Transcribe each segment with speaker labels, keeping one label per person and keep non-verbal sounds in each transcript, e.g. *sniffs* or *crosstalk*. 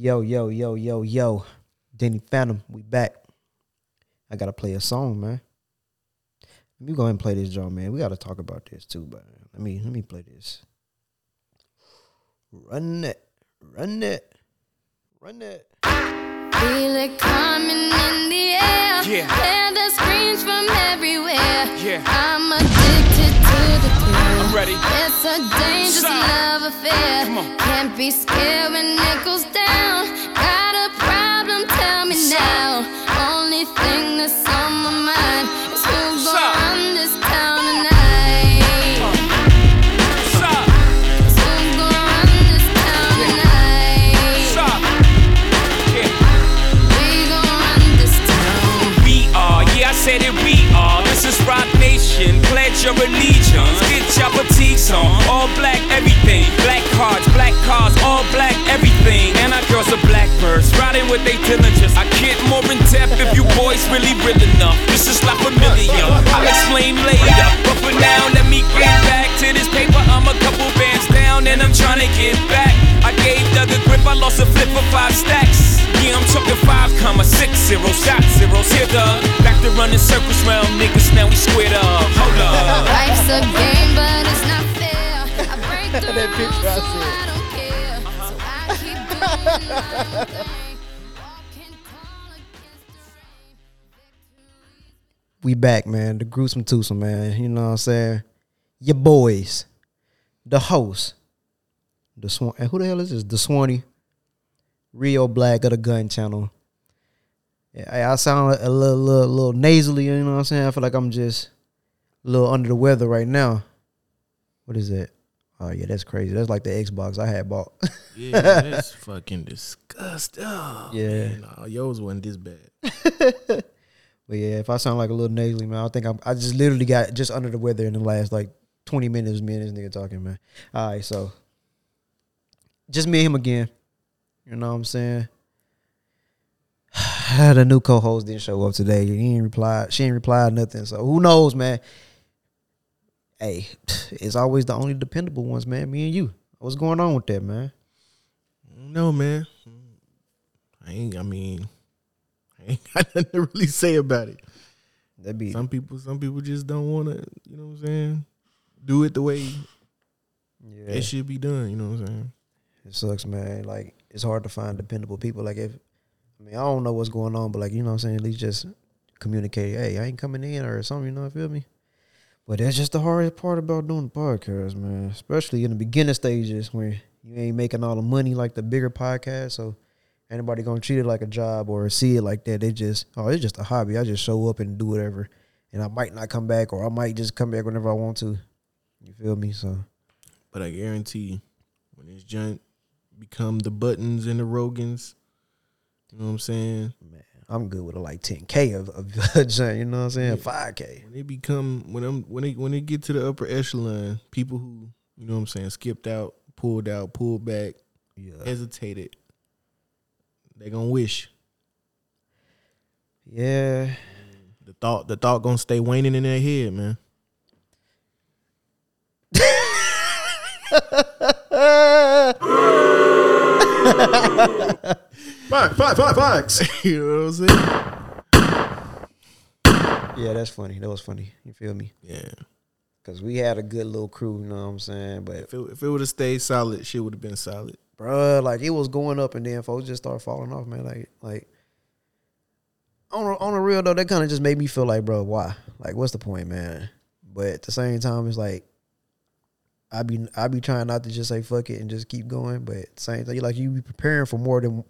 Speaker 1: Yo, yo, yo, yo, yo. Denny Phantom, we back. I gotta play a song, man. Let me go ahead and play this drum, man. We gotta talk about this too, but let me let me play this. Run it, run it, run it.
Speaker 2: Feel it coming in the air.
Speaker 3: Yeah.
Speaker 2: Hear the screams from everywhere.
Speaker 3: Yeah.
Speaker 2: I'm addicted to the thrill.
Speaker 3: I'm ready.
Speaker 2: It's a dangerous
Speaker 3: Stop.
Speaker 2: love affair. Can't be scared when it goes down. Got a problem? Tell me now. Only thing that's on my mind
Speaker 3: Nation. Pledge your allegiance. Get your fatigues on. All black, everything. Black cards, black cars, all. And our girls are blackbirds, riding with they diligence. I get more in depth if you boys really real enough. This is like familiar. I'll explain later. But for now, let me get back to this paper. I'm a couple bands down and I'm trying to get back. I gave Doug a grip, I lost a flip for five stacks. Yeah, I'm talking five comma six zero shot zeros. Here, Doug. Back to running circles round niggas, now we squared up. Hold up.
Speaker 2: Life's a game, but it's not fair. I break *laughs* the
Speaker 1: That picture I
Speaker 2: rules, *laughs*
Speaker 1: We back, man. The gruesome twosome, man. You know what I'm saying? Your boys, the host, the Swan. Who the hell is this? The Swanee, Rio Black of the Gun Channel. Yeah, I I sound a little, little, little nasally. You know what I'm saying? I feel like I'm just a little under the weather right now. What is that? Oh yeah, that's crazy. That's like the Xbox I had bought. *laughs*
Speaker 4: Yeah, that's fucking disgusting. Oh,
Speaker 1: Yeah.
Speaker 4: man, yours wasn't this bad. *laughs*
Speaker 1: But yeah, if I sound like a little nasally, man, I think I'm, I just literally got just under the weather in the last like 20 minutes. Me and this nigga talking, man. All right, so just me and him again. You know what I'm saying? *sighs* the new co-host didn't show up today. He ain't replied. She ain't replied nothing. So who knows, man? Hey, it's always the only dependable ones, man. Me and you. What's going on with that, man?
Speaker 4: No, man. I ain't. I mean, I ain't got *laughs* nothing to really say about it.
Speaker 1: That be
Speaker 4: Some people, some people just don't want to. You know what I'm saying? Do it the way
Speaker 1: yeah.
Speaker 4: it should be done. You know what I'm saying?
Speaker 1: It sucks, man. Like it's hard to find dependable people. Like if I mean I don't know what's going on, but like you know what I'm saying, at least just communicate, hey, I ain't coming in or something, you know, feel me? But that's just the hardest part about doing the podcast, man. Especially in the beginning stages where you ain't making all the money like the bigger podcast. So anybody gonna treat it like a job or see it like that. They just oh, it's just a hobby. I just show up and do whatever. And I might not come back or I might just come back whenever I want to. You feel me? So
Speaker 4: But I guarantee, when this joint become the buttons and the Rogans, you know what I'm saying?
Speaker 1: man, I'm good with a like 10K of, of *laughs* junk, you know what I'm saying? 5K.
Speaker 4: When they become when I'm when they when they get to the upper echelon, people who you know what I'm saying skipped out, pulled out, pulled back,
Speaker 1: Yeah.
Speaker 4: hesitated, they gonna wish
Speaker 1: Yeah.
Speaker 4: the thought the thought gonna stay waning in their head, man. *laughs* *laughs*
Speaker 5: Fact, fact, fact, facts. *laughs*
Speaker 4: you know what I'm saying?
Speaker 1: Yeah, that's funny. That was funny. You feel me?
Speaker 4: Yeah.
Speaker 1: Because we had a good little crew, you know what I'm saying? But,
Speaker 4: If it, if it would have stayed solid, shit would have been solid.
Speaker 1: bruh, like it was going up and then folks just started falling off, man. Like, like on a, on a real though, that kind of just made me feel like, bro, why? Like, what's the point, man? But at the same time, it's like, I be I be trying not to just say fuck it and just keep going, but at the same time, you like you be preparing for more than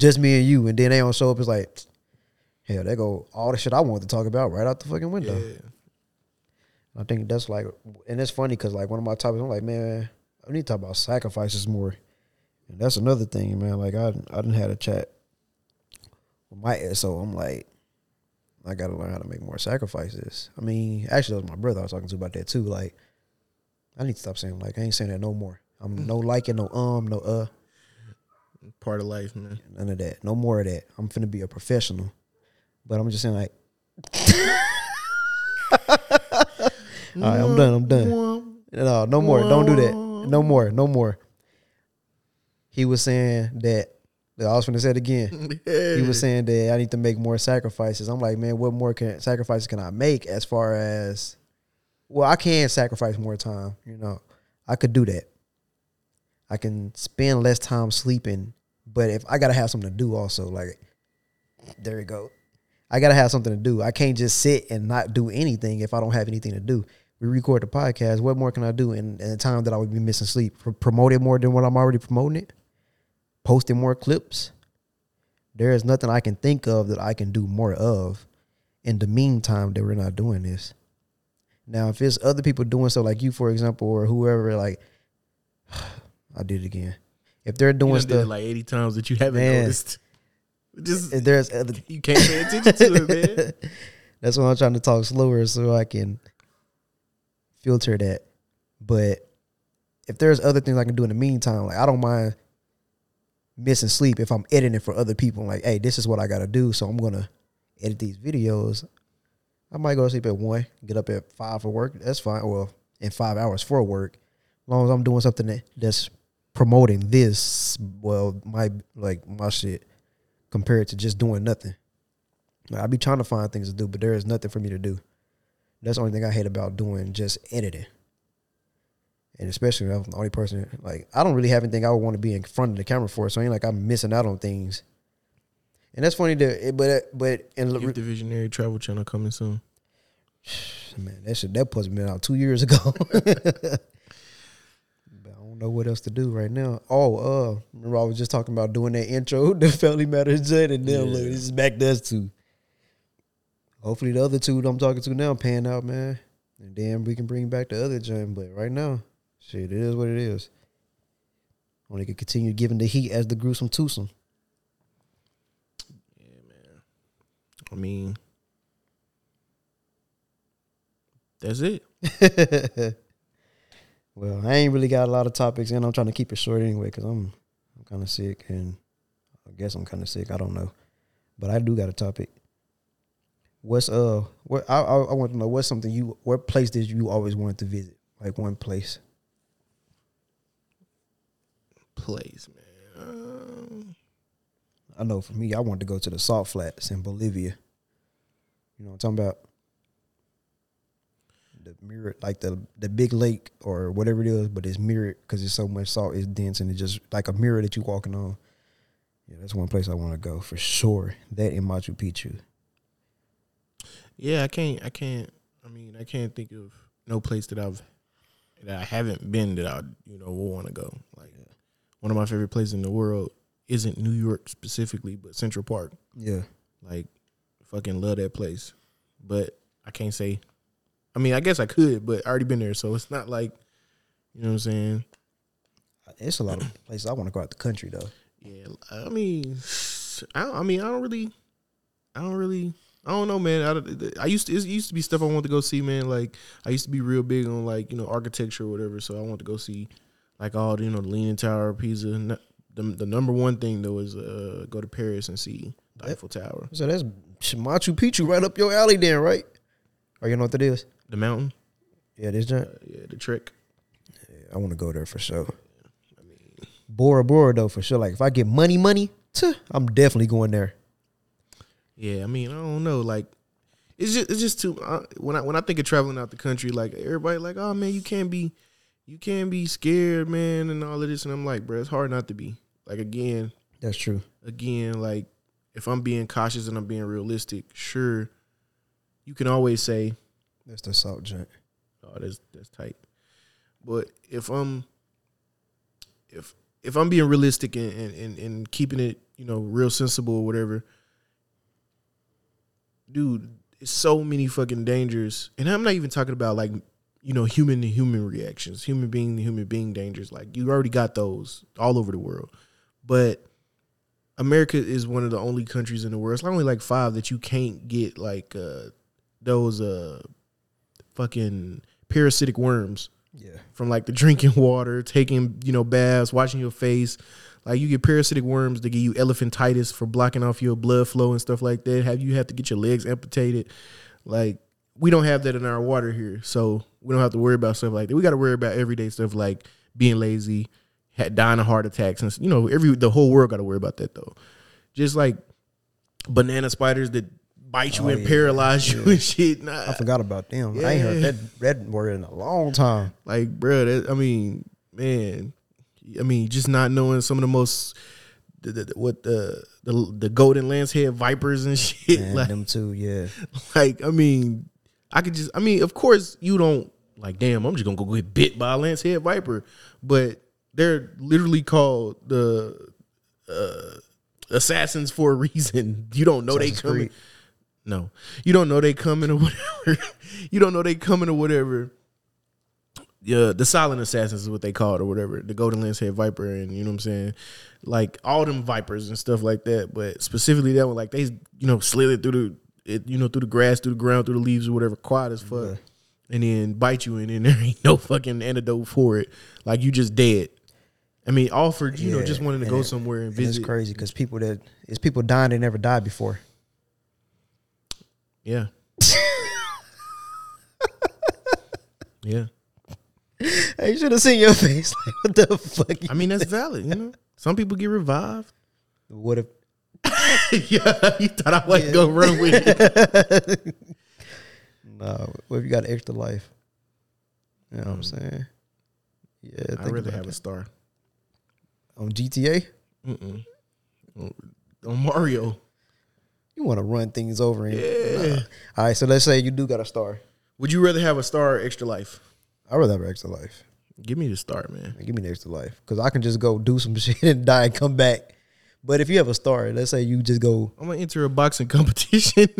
Speaker 1: just me and you, and then they don't show up. It's like, hell, they go all the shit I wanted to talk about right out the fucking window.
Speaker 4: Yeah.
Speaker 1: I think that's like, and it's funny because like one of my topics, I'm like, man, I need to talk about sacrifices more, and that's another thing, man. Like I, I didn't had a chat with my SO. I'm like, I got to learn how to make more sacrifices. I mean, actually, that was my brother I was talking to about that too. Like, I need to stop saying like I ain't saying that no more. I'm no liking, no um, no uh,
Speaker 4: Part of life, man.
Speaker 1: none of that. No more of that. I'm finna be a professional, but I'm just saying like. *laughs* All right, I'm done. I'm done. No, no more. Don't do that. No more. No more. He was saying that I was to say it again. *laughs* He was saying that I need to make more sacrifices. I'm like, man, what more can sacrifices can I make as far as well, I can sacrifice more time, you know. I could do that. I can spend less time sleeping, but if I gotta have something to do also, like there you go. I gotta have something to do. I can't just sit and not do anything if I don't have anything to do. We record the podcast. What more can I do in, in the time that I would be missing sleep? Pro- promote it more than what I'm already promoting it. Posting more clips. There is nothing I can think of that I can do more of in the meantime that we're not doing this. Now, if it's other people doing so, like you, for example, or whoever, like I did it again. If they're doing
Speaker 4: done did it
Speaker 1: stuff,
Speaker 4: like eighty times that you haven't
Speaker 1: Man.
Speaker 4: noticed. *laughs* Just
Speaker 1: if there's other
Speaker 4: you can't pay attention to it, man. *laughs*
Speaker 1: That's why I'm trying to talk slower so I can filter that. But if there's other things I can do in the meantime, like I don't mind missing sleep if I'm editing for other people. Like, hey, this is what I gotta do, so I'm gonna edit these videos. I might go to sleep at one, get up at five for work. That's fine. Well, in five hours for work, as long as I'm doing something that, that's promoting this. Well, my like my shit compared to just doing nothing. Like, I be trying to find things to do, but there is nothing for me to do. That's the only thing I hate about doing just editing. And especially I'm the only person like I don't really have anything I would want to be in front of the camera for, so I ain't like I'm missing out on things. And that's funny that but uh, but and
Speaker 4: If the Visionary Travel Channel coming soon. *sighs*
Speaker 1: man, that shit that post been out two years ago. *laughs* but I don't know what else to do right now. Oh, uh, remember I was just talking about doing that intro, *laughs* the Family Matters Jet, and then look, this is back to us two. Hopefully the other two that I'm talking to now pan out, man. And then we can bring back the other joint. But right now, shit, it is what it is. Only can continue giving the heat as the gruesome twosome. Yeah, man.
Speaker 4: I mean, that's it. *laughs*
Speaker 1: well, I ain't really got a lot of topics, and I'm trying to keep it short anyway because I'm I'm kind of sick, and I guess I'm kind of sick. I don't know, but I do got a topic. What's uh, what I I, I want to know what's something you what place did you always wanted to visit? Like one place.
Speaker 4: Place, man. Um,
Speaker 1: I know for me, I wanted to go to the salt flats in Bolivia. You know what I'm talking about? The mirror, like the the big lake or whatever it is, but it's mirrored because it's so much salt, it's dense, and it's just like a mirror that you're walking on. Yeah, that's one place I want to go for sure. That in Machu Picchu.
Speaker 4: yeah, I can't. I can't. I mean, I can't think of no place that I've that I haven't been that I you know will want to go. Like one of my favorite places in the world isn't New York specifically, but Central Park.
Speaker 1: Yeah,
Speaker 4: Like, fucking love that place. But I can't say. I mean, I guess I could, but I already been there, so it's not like, you know what I'm saying.
Speaker 1: it's a lot of places I want to go out the country though.
Speaker 4: Yeah, I mean, I, don't- I mean, I don't really, I don't really, I don't know, man. I, I used to, it used to be stuff I wanted to go see, man. Like I used to be real big on like you know architecture or whatever, so I want to go see like all the, you know the Leaning Tower, of Pisa. The the number one thing though is uh go to Paris and see the Eiffel Tower,
Speaker 1: So that's Machu Picchu right up your alley, then, right? Or you know what that is?
Speaker 4: The mountain,
Speaker 1: Yeah, this joint.
Speaker 4: uh, yeah, the trek.
Speaker 1: I want to go there for sure. I mean, Bora Bora though, for sure. Like if I get money, money, tuh, I'm definitely going there.
Speaker 4: Yeah, I mean, I don't know. Like, it's just it's just too. Uh, when I when I think of traveling out the country, like everybody, like, oh man, you can't be, you can't be scared, man, and all of this. And I'm like, bro, it's hard not to be. Like again,
Speaker 1: That's true.
Speaker 4: again, like if I'm being cautious and I'm being realistic, sure, you can always say,
Speaker 1: That's the salt joint.
Speaker 4: oh, that's that's tight. But if I'm, if if I'm being realistic and and, and, keeping it, you know, real sensible or whatever, dude, it's so many fucking dangers. And I'm not even talking about like, you know, human to human reactions, human being to human being dangers. Like you already got those all over the world. But America is one of the only countries in the world. It's only like five that you can't get like uh those uh fucking parasitic worms
Speaker 1: Yeah.
Speaker 4: from like the drinking *laughs* water, taking, you know, baths, washing your face. Like you get parasitic worms that give you elephantitis for blocking off your blood flow and stuff like that. Have you have to get your legs amputated? Like we don't have that in our water here. So we don't have to worry about stuff like that. We got to worry about everyday stuff like being lazy, had dying of heart attacks, and you know, every the whole world got to worry about that though. Just like banana spiders that bite you
Speaker 1: Oh,
Speaker 4: and
Speaker 1: yeah.
Speaker 4: paralyze you and *laughs* shit. Nah,
Speaker 1: I forgot about them. I ain't heard that that word in a long time.
Speaker 4: like, bro, that, I mean, man, I mean, just not knowing some of the most. The, the, what the, the the golden lance head vipers and *laughs* shit
Speaker 1: Man,
Speaker 4: like
Speaker 1: them too, yeah. *laughs*
Speaker 4: like I mean, I could just I mean, of course you don't like damn, I'm just gonna go get bit by a lance head viper. But they're literally called the uh assassins for a reason. You don't know
Speaker 1: Assassin's
Speaker 4: they coming.
Speaker 1: Creed.
Speaker 4: No. You don't know they coming or whatever. *laughs* you don't know they coming or whatever. Yeah, the silent assassins is what they call it or whatever. The golden lance head viper and you know what I'm saying? Like all them vipers and stuff like that. But specifically that one, like they you know, slid it through the it, you know, through the grass, through the ground, through the leaves or whatever, quiet as fuck. And then bite you and then *laughs* there ain't no fucking antidote for it. Like you just dead. I mean, all for you know, just wanting to go
Speaker 1: it-
Speaker 4: somewhere and
Speaker 1: And
Speaker 4: visit.
Speaker 1: it's crazy because people that it's people dying that never died before.
Speaker 4: Yeah. *laughs* yeah.
Speaker 1: I should have seen your face. *laughs* Like, what the fuck?
Speaker 4: I mean, that's valid, you know. Some people get revived.
Speaker 1: What if? *laughs*
Speaker 4: yeah, you thought I wasn't gonna run with it.
Speaker 1: No, what if you got extra life? You know what I'm hmm. saying? Yeah, think
Speaker 4: rather have a star.
Speaker 1: on GTA.
Speaker 4: Mm-mm. On Mario.
Speaker 1: You want to run things over. And,
Speaker 4: Yeah.
Speaker 1: Nah. All right, so let's say you do got a star.
Speaker 4: Would you rather have a star or extra life?
Speaker 1: I'd rather have extra life.
Speaker 4: Give me the star, man.
Speaker 1: Give me the extra life because I can just go do some *laughs* shit and die and come back. But if you have a star, let's say you just go,
Speaker 4: I'm gonna enter a boxing *laughs* competition. *laughs*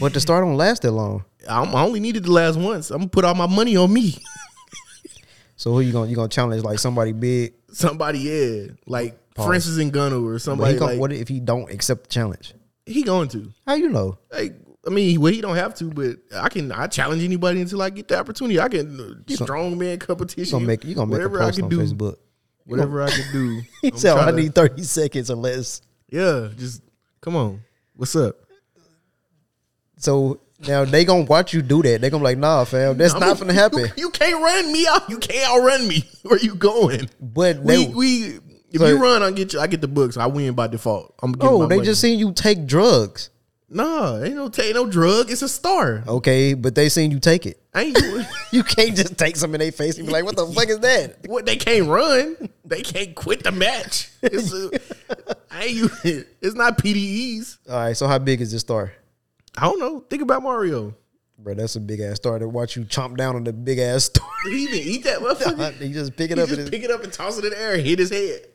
Speaker 1: but the star don't last that long.
Speaker 4: I'm, I only needed the last once. I'm gonna put all my money on me.
Speaker 1: So who you gonna you gonna challenge like somebody big?
Speaker 4: Somebody, yeah, like
Speaker 1: Pause.
Speaker 4: Francis Ngannou or somebody.
Speaker 1: gon-
Speaker 4: like,
Speaker 1: what if he don't accept the challenge?
Speaker 4: He going to?
Speaker 1: How you know?
Speaker 4: Like, I mean, well, he don't have to, but I can. I challenge anybody until I get the opportunity. I can uh,
Speaker 1: You gon-
Speaker 4: strongman
Speaker 1: You
Speaker 4: competition.
Speaker 1: gonna make you gonna make a
Speaker 4: whatever I
Speaker 1: post
Speaker 4: can
Speaker 1: on
Speaker 4: do.
Speaker 1: Facebook.
Speaker 4: Whatever I can do. *laughs*
Speaker 1: He said, "Oh, "I need thirty seconds or less."
Speaker 4: Yeah, just come on. What's up?
Speaker 1: So now they gonna watch you do that. They gonna be like, "Nah, fam, that's
Speaker 4: I
Speaker 1: not gonna happen."
Speaker 4: You, you can't run me out. You can't outrun me. *laughs* Where you going?
Speaker 1: But
Speaker 4: We
Speaker 1: they,
Speaker 4: we if
Speaker 1: So-
Speaker 4: you run, I get you. I get the books. I win by default. I'm getting
Speaker 1: no, oh,
Speaker 4: my
Speaker 1: Oh, they
Speaker 4: money.
Speaker 1: just seen you take drugs.
Speaker 4: nah. Ain't no take no drug. It's a star.
Speaker 1: Okay, but they seen you take it.
Speaker 4: Ain't *laughs* you?
Speaker 1: You can't just take some in their face and be like, "What the fuck is that?"
Speaker 4: what they can't run. They can't quit the match. It's a, ain't you? *laughs* It's not PDEs.
Speaker 1: All right, so how big is this star,
Speaker 4: I don't know. Think about Mario.
Speaker 1: bro? That's a big ass star. To watch you chomp down on the big ass *laughs* star.
Speaker 4: Did he even eat that motherfucker?
Speaker 1: you just pick
Speaker 4: He
Speaker 1: it up
Speaker 4: just
Speaker 1: and
Speaker 4: pick it up and toss it in the air and hit his head.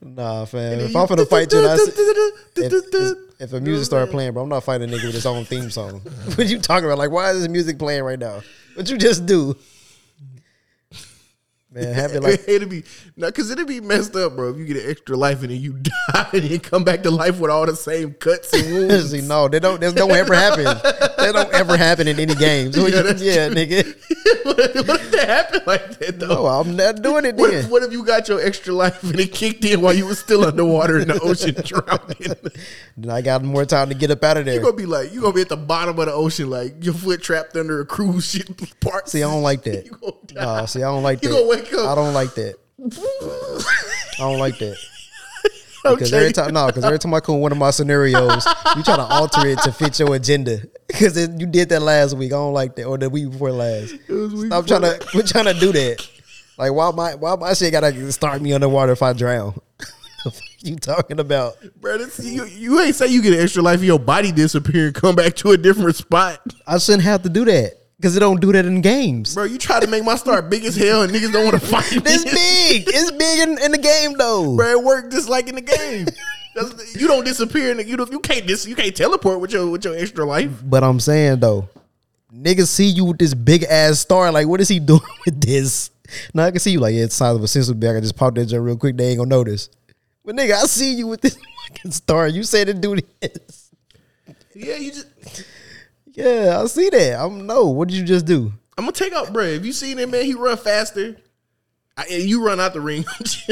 Speaker 1: Nah, fam. If I'm finna fight you, I if, if a music start playing, bro, I'm not fighting a nigga with his own theme song. *laughs* what you talking about? Like, why is this music playing right now? What you just do? Man, have it *laughs* like
Speaker 4: it'd be no, because it'd be messed up, bro. If you get an extra life and then you *laughs* die and then come back to life with all the same cuts and *laughs* wounds.
Speaker 1: See, no, they don't. That don't ever happen. That don't ever happen in any games.
Speaker 4: Yeah,
Speaker 1: Yeah, nigga.
Speaker 4: what, if that happened like that though?
Speaker 1: No, I'm not doing it
Speaker 4: What
Speaker 1: then.
Speaker 4: if, what if you got your extra life and it kicked in while you were still underwater in the ocean drowning?
Speaker 1: Then I got more time to get up out of there.
Speaker 4: You're gonna be like, you're gonna be at the bottom of the ocean, like your foot trapped under a cruise ship part.
Speaker 1: See, I don't like that.
Speaker 4: You gonna die.
Speaker 1: Nah, see, I don't like
Speaker 4: You
Speaker 1: that.
Speaker 4: Wake up.
Speaker 1: Uh, I don't like that. I don't like that. *laughs*
Speaker 4: I'm
Speaker 1: Because every time, no, because every time I come with one of my scenarios, you try to alter it to fit your agenda. *laughs* Because you did that last week. I don't like that, or the week before last.
Speaker 4: was week
Speaker 1: Stop
Speaker 4: before *laughs*
Speaker 1: trying to, we're trying to do that. Like, why my, why my shit gotta start me underwater if I drown? you talking about?
Speaker 4: bro, you, you ain't say you get an extra life your body disappear and come back to a different spot.
Speaker 1: I shouldn't have to do that because it don't do that in games.
Speaker 4: Bro, you try to make my star big as hell and niggas don't want to *laughs* fight me.
Speaker 1: It's big. It's big in, in the game though.
Speaker 4: Bro, it worked just like in the game. You don't disappear and you don't, you can't dis, you can't teleport with your with your extra life.
Speaker 1: But I'm saying though, niggas see you with this big ass star. Like, what is he *laughs* doing with this? Now I can see you like, yeah, it's the size of a sensory bag. I just pop that jump real quick. They ain't gonna notice. But nigga, I see you with this *laughs* fucking star. You said to do this.
Speaker 4: Yeah, you just
Speaker 1: Yeah, I see that. I'm no. What did you just do?
Speaker 4: I'm gonna take out bro. If you seen him, man, he run faster. I, and you run out the ring. *laughs*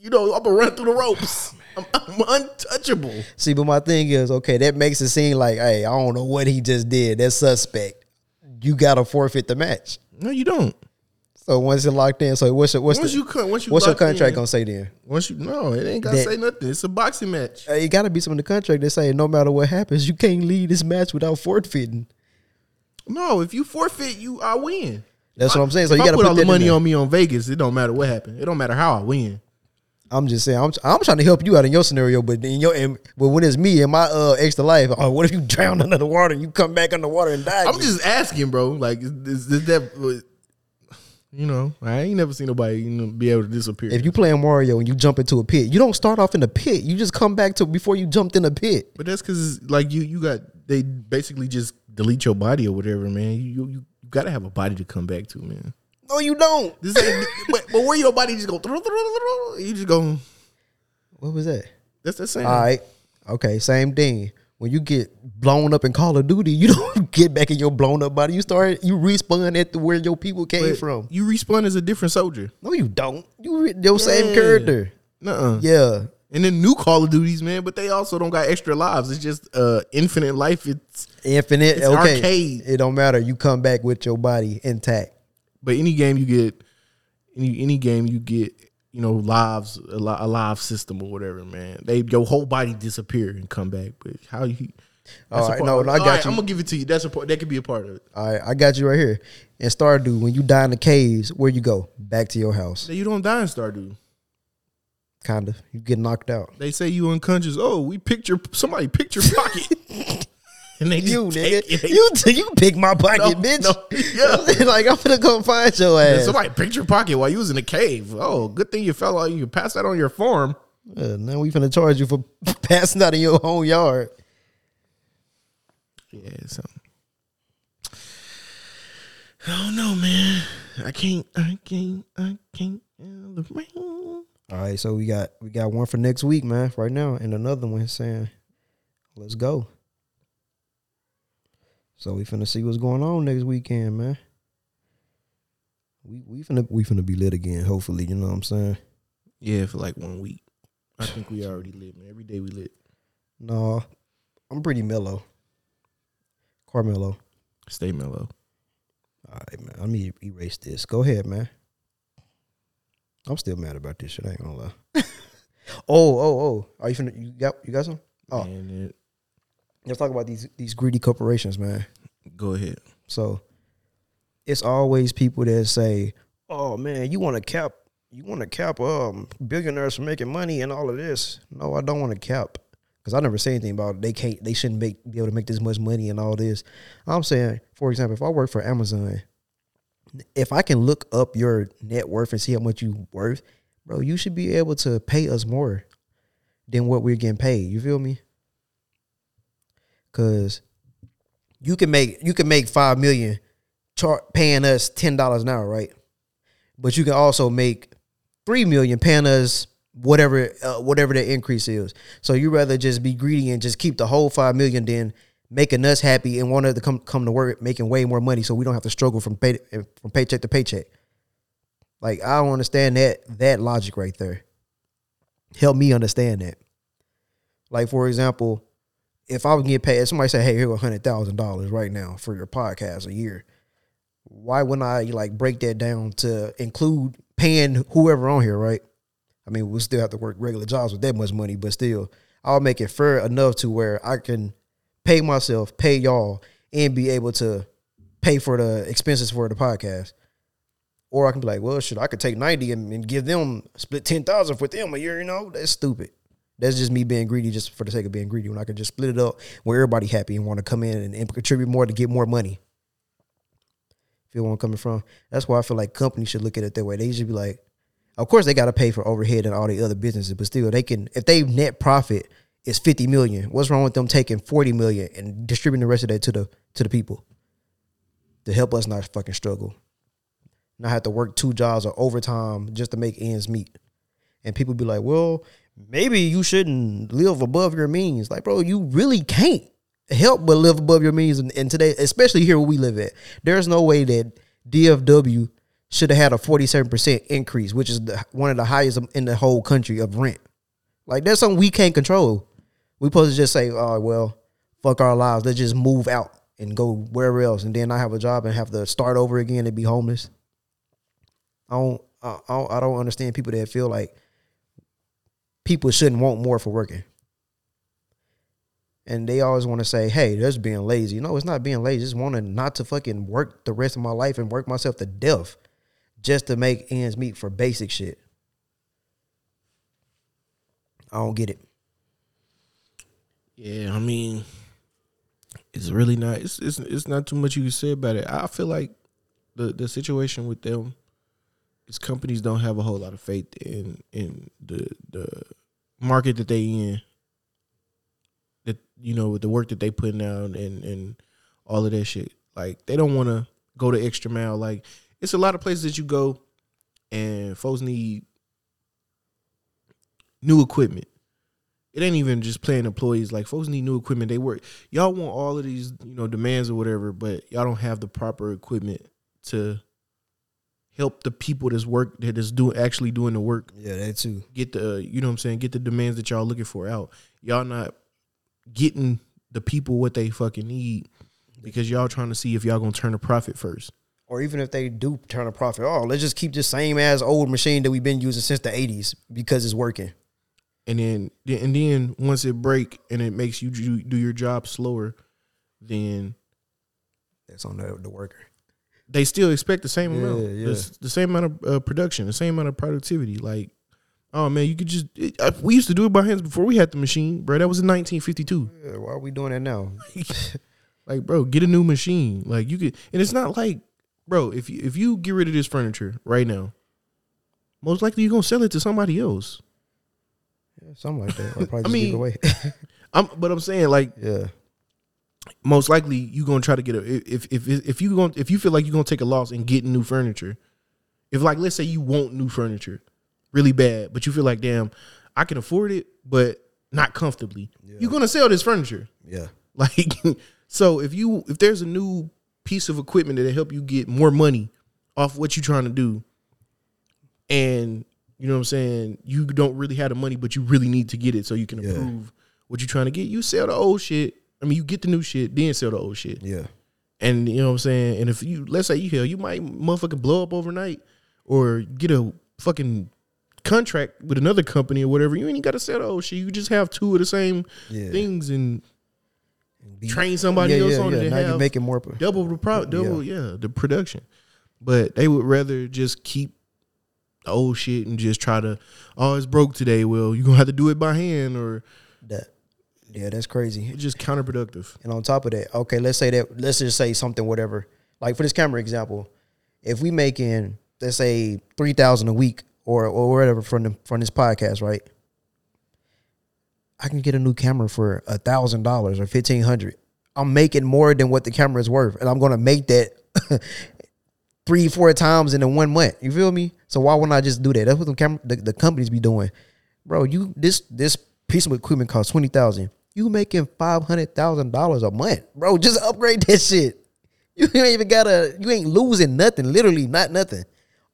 Speaker 4: you know, I'm gonna run through the ropes. I'm, I'm untouchable.
Speaker 1: See, but my thing is, okay, that makes it seem like, hey, I don't know what he just did. That's suspect. you gotta forfeit the match.
Speaker 4: No, you don't.
Speaker 1: So once it's locked in, so what's your, what's
Speaker 4: Once
Speaker 1: the,
Speaker 4: you cut, once you
Speaker 1: what's your contract
Speaker 4: in,
Speaker 1: gonna say then?
Speaker 4: Once you no, it ain't gotta
Speaker 1: That-
Speaker 4: say nothing. It's a boxing match.
Speaker 1: It gotta be some in the contract that say no matter what happens, you can't leave this match without forfeiting.
Speaker 4: No, if you forfeit, you I win.
Speaker 1: That's what I'm saying. So you gotta
Speaker 4: put
Speaker 1: put
Speaker 4: all the money on me on Vegas. It don't matter what happened. It don't matter how I win.
Speaker 1: I'm just saying, I'm, I'm trying to help you out in your scenario, but in your, in, but when it's me and my uh extra life, oh, what if you *laughs* drown under the water and you come back underwater and die?
Speaker 4: I'm just asking, bro. Like, is, is, is that? You know, I ain't never seen nobody you know be able to disappear.
Speaker 1: if you playing Mario and you jump into a pit, you don't start off in the pit. You just come back to before you jumped in the pit.
Speaker 4: but that's because like you, you got they basically just delete your body or whatever, man. You you, you gotta have a body to come back to, man.
Speaker 1: No, you don't.
Speaker 4: This ain't, but, but where your body just go, you just go.
Speaker 1: What was that?
Speaker 4: That's the same.
Speaker 1: All right. Okay, same thing. When you get blown up in Call of Duty, you *laughs* don't get back in your blown up body. You start you respawn at the where your people came
Speaker 4: But
Speaker 1: from.
Speaker 4: You respawn as a different soldier.
Speaker 1: No, you don't. You re- your same character.
Speaker 4: Nuh-uh.
Speaker 1: Yeah.
Speaker 4: And then new Call of Duties, man, but they also don't got extra lives. It's just uh infinite life. It's
Speaker 1: Infinite.
Speaker 4: It's
Speaker 1: okay.
Speaker 4: arcade.
Speaker 1: It don't matter. You come back with your body intact.
Speaker 4: but any game you get, any any game you get, you know, lives a, li- a live system or whatever, man. They your whole body disappear and come back. But how you?
Speaker 1: All right, no, no, I got you.
Speaker 4: I'm gonna give it to you. That's a part. That could be a part of it.
Speaker 1: All right, I got you right here. In Stardew, when you die in the caves, where you go? Back to your house.
Speaker 4: You don't die in Stardew.
Speaker 1: Kind of. You get knocked out.
Speaker 4: They say you unconscious. Oh, we picked your somebody picked your pocket. *laughs* *laughs* and they
Speaker 1: You nigga, you you pick my pocket,
Speaker 4: No,
Speaker 1: bitch.
Speaker 4: no, yeah. *laughs*
Speaker 1: like I'm gonna come find your ass.
Speaker 4: somebody picked your pocket while you was in the cave. Oh, good thing you fell out. You passed that on your farm.
Speaker 1: Uh, now we finna charge you for *laughs* passing out in your own yard.
Speaker 4: Yeah, so I don't know, man. I can't. I can't. I can't. feel the rain.
Speaker 1: All right, so we got we got one for next week, man. Right now, and another one saying, "Let's go." So we finna see what's going on next weekend, man. We we finna we finna be lit again. Hopefully, you know what I'm saying.
Speaker 4: Yeah, for like one week. I think we already lit, man. Every day we lit.
Speaker 1: No, I'm pretty mellow. Carmelo.
Speaker 4: Stay mellow.
Speaker 1: All right, man. Let me erase this. Go ahead, man. I'm still mad about this shit. I ain't gonna lie. *laughs* oh, oh, oh. Are you finna, you got you got some? Oh.
Speaker 4: And it,
Speaker 1: Let's talk about these these greedy corporations, man.
Speaker 4: go ahead.
Speaker 1: So it's always people that say, "Oh man, you want to cap, you want to cap um billionaires for making money and all of this." No, I don't want to cap because I never say anything about they can't, they shouldn't make be able to make this much money and all this. I'm saying, for example, if I work for Amazon, if I can look up your net worth and see how much you worth, bro, you should be able to pay us more than what we're getting paid. You feel me? Cause you can make you can make five million char- paying us ten dollars an hour, right? But you can also make three million paying us whatever uh, whatever the increase is. So you rather just be greedy and just keep the whole five million than making us happy and want us to come come to work making way more money so we don't have to struggle from pay from paycheck to paycheck. Like I don't understand that that logic right there. Help me understand that. Like for example, if I was get paid, somebody say, "Hey, here a hundred thousand dollars right now for your podcast a year," why wouldn't I like break that down to include paying whoever on here, right? I mean, we still have to work regular jobs with that much money, but still, I'll make it fair enough to where I can pay myself, pay y'all, and be able to pay for the expenses for the podcast. Or I can be like, well, shit, I could take ninety and, and give them split ten thousand for them a year. You know, that's stupid. That's just me being greedy, just for the sake of being greedy. When I could just split it up, where everybody happy and want to come in and, and contribute more to get more money. Feel where I'm coming from? That's why I feel like companies should look at it that way. They should be like, of course they got to pay for overhead and all the other businesses, but still they can if they net profit is 50 million, what's wrong with them taking 40 million and distributing the rest of that to the to the people to help us not fucking struggle. Not have to work two jobs or overtime just to make ends meet. And people be like, "Well, maybe you shouldn't live above your means." Like, bro, you really can't help but live above your means. And, and today, especially here where we live at, there's no way that DFW should have had a 47% increase, which is the, one of the highest in the whole country of rent. Like, that's something we can't control. We supposed to just say, "Oh, well, fuck our lives. Let's just move out and go wherever else, and then I have a job and have to start over again and be homeless. I don't, I I don't, I don't understand people that feel like people shouldn't want more for working. And they always want to say, "Hey, that's being lazy." No, it's not being lazy. It's wanting not to fucking work the rest of my life and work myself to death just to make ends meet for basic shit. I don't get it.
Speaker 4: Yeah, I mean, it's really not. It's it's, it's not too much you can say about it. I feel like the the situation with them is companies don't have a whole lot of faith in in the the market that they in. That you know with the work that they putting out and and all of that shit. Like they don't want to go the extra mile. Like it's a lot of places that you go, and folks need new equipment it ain't even just playing employees. Like folks need new equipment. They work. Y'all want all of these, you know, demands or whatever, but y'all don't have the proper equipment to help the people that's work that is doing actually doing the work
Speaker 1: Yeah, that too.
Speaker 4: get the you know what I'm saying get the demands that y'all looking for out. Y'all not getting the people what they fucking need because y'all trying to see if y'all gonna turn a profit first.
Speaker 1: Or even if they do turn a profit, oh, let's just keep the same as old machine that we've been using since the '80s because it's working.
Speaker 4: and then and then once it break and it makes you do do your job slower, then
Speaker 1: That's on the, the worker.
Speaker 4: They still expect the same amount,
Speaker 1: yeah.
Speaker 4: The, the same amount of uh, production, the same amount of productivity. Like, oh man, you could just it, uh, we used to do it by hands before we had the machine, bro. That was in 1952.
Speaker 1: Yeah, why are we doing that now? *laughs*
Speaker 4: Like, bro, get a new machine. Like, you could, and it's not like, bro, if you if you get rid of this furniture right now, most likely you're gonna sell it to somebody else.
Speaker 1: Yeah, something like that. Or *laughs* probably
Speaker 4: I
Speaker 1: just give
Speaker 4: mean-
Speaker 1: it away. *laughs*
Speaker 4: I'm, but I'm saying like
Speaker 1: yeah,
Speaker 4: most likely you're gonna try to get a if if if you going if you feel like you're gonna take a loss and get new furniture. If like let's say you want new furniture really bad, but you feel like damn, I can afford it, but not comfortably. You're gonna sell this furniture.
Speaker 1: yeah, *laughs*
Speaker 4: Like so if you if there's a new piece of equipment that'll help you get more money off what you're trying to do, and you know what I'm saying, you don't really have the money, but you really need to get it so you can
Speaker 1: Yeah.
Speaker 4: improve what you're trying to get, you sell the old shit. I mean, you get the new shit, then sell the old shit.
Speaker 1: yeah,
Speaker 4: And you know what I'm saying? And if you let's say you hell, you might motherfucking blow up overnight or get a fucking contract with another company or whatever. You ain't gotta sell the old shit. You just have two of the same
Speaker 1: yeah.
Speaker 4: things and
Speaker 1: Be-
Speaker 4: train somebody
Speaker 1: yeah,
Speaker 4: else
Speaker 1: yeah,
Speaker 4: on
Speaker 1: yeah.
Speaker 4: it
Speaker 1: Now you're
Speaker 4: have
Speaker 1: making more.
Speaker 4: double the pro double yeah. the production. But they would rather just keep the old shit and just try to oh it's broke today. Well, you're gonna have to do it by hand or
Speaker 1: yeah, that's crazy.
Speaker 4: it's just counterproductive.
Speaker 1: And on top of that, okay, let's say that let's just say something whatever. Like for this camera example, if we making let's say three thousand a week or or whatever from the, from this podcast, right? I can get a new camera for a thousand dollars or fifteen hundred. I'm making more than what the camera is worth, and I'm gonna make that *laughs* three, four times in a one month. You feel me? So why wouldn't I just do that? That's what the camera the, the companies be doing, bro. You this this piece of equipment costs twenty thousand. You making five hundred thousand dollars a month, bro. Just upgrade that shit. *laughs* You ain't even gotta. You ain't losing nothing. Literally, not nothing.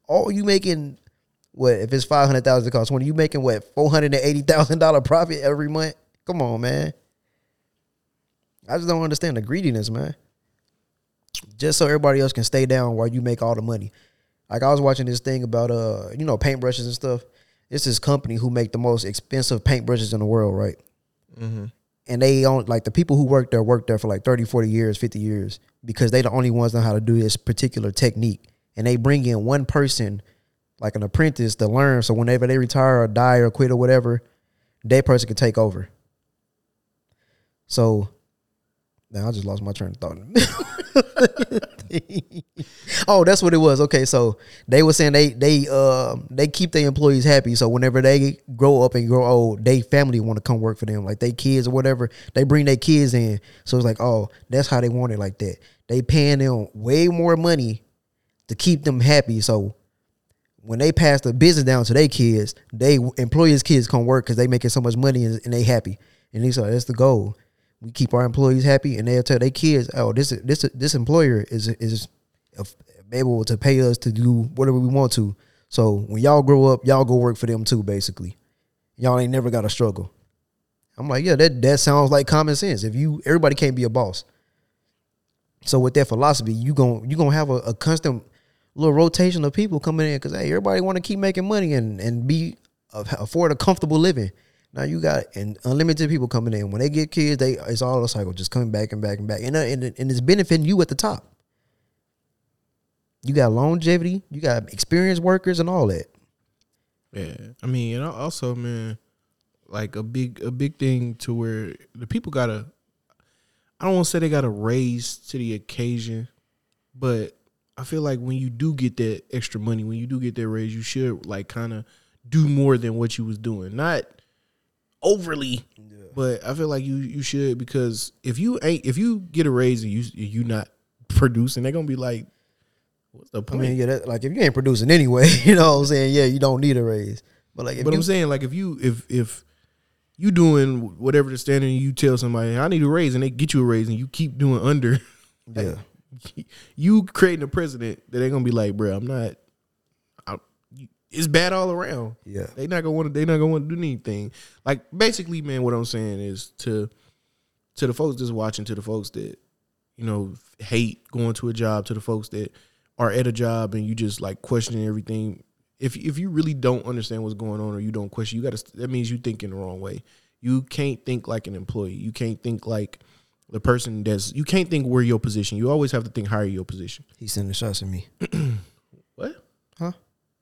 Speaker 1: All you making what? If it's five hundred thousand, it costs twenty. You making what? Four hundred and eighty thousand dollar profit every month. Come on, man. I just don't understand the greediness, man. Just so everybody else can stay down while you make all the money. Like I was watching this thing about uh, you know, paintbrushes and stuff. It's this company who make the most expensive paintbrushes in the world, right? And they own like the people who work there work there for like 30, 40 years, 50 years because they the only ones know how to do this particular technique. And they bring in one person, like an apprentice, to learn. So whenever they retire or die or quit or whatever, that person can take over. So now I just lost my train of thought. *laughs* oh, that's what it was. Okay, so they were saying they they um they keep their employees happy. So whenever they grow up and grow old, they family want to come work for them, like they kids or whatever. They bring their kids in. So it's like, oh, that's how they want it like that. They paying them way more money to keep them happy. So when they pass the business down to their kids, they employees' kids come work because they making so much money and, and they happy. And they say that's the goal. We keep our employees happy, and they'll tell their kids, "Oh, this this this employer is is able to pay us to do whatever we want to." So when y'all grow up, y'all go work for them too. Basically, y'all ain't never got to struggle. I'm like, yeah, that that sounds like common sense. If you everybody can't be a boss. So with that philosophy, you gon' you gonna have a, a constant little rotation of people coming in because hey, everybody want to keep making money and and be uh, afford a comfortable living. Now you got and unlimited people coming in. When they get kids, they it's all a cycle, just coming back and back and back, and uh, and, and it's benefiting you at the top. You got longevity, you got experienced workers, and all that.
Speaker 4: Yeah, I mean, and al- also, man, like a big a big thing to where the people gotta. I don't want to say they gotta raise to the occasion, but I feel like when you do get that extra money, when you do get that raise, you should like kind of do more than what you was doing. Not overly, but I feel like you you should because if you ain't if you get a raise and you you not producing, they're gonna be like, what's the point?
Speaker 1: I
Speaker 4: point?
Speaker 1: mean, yeah, that, like if you ain't producing anyway, *laughs* you know what I'm saying? Yeah, you don't need a raise. But like, if
Speaker 4: but
Speaker 1: you,
Speaker 4: I'm saying like if you if if you doing whatever the standard and you tell somebody I need a raise and they get you a raise and you keep doing under, *laughs*
Speaker 1: yeah, *laughs*
Speaker 4: you creating a president that they're gonna be like, bro, I'm not. It's bad all around.
Speaker 1: yeah,
Speaker 4: They not gonna want to. They not gonna want to do anything. Like basically, man, what I'm saying is to to the folks that's watching, to the folks that you know hate going to a job, to the folks that are at a job and you just like questioning everything. If if you really don't understand what's going on or you don't question, you got to. That means you think in the wrong way. You can't think like an employee. You can't think like the person that's. You can't think where your position. You always have to think higher your position.
Speaker 1: he's sending shots at me. *clears throat*
Speaker 4: What?
Speaker 1: Huh?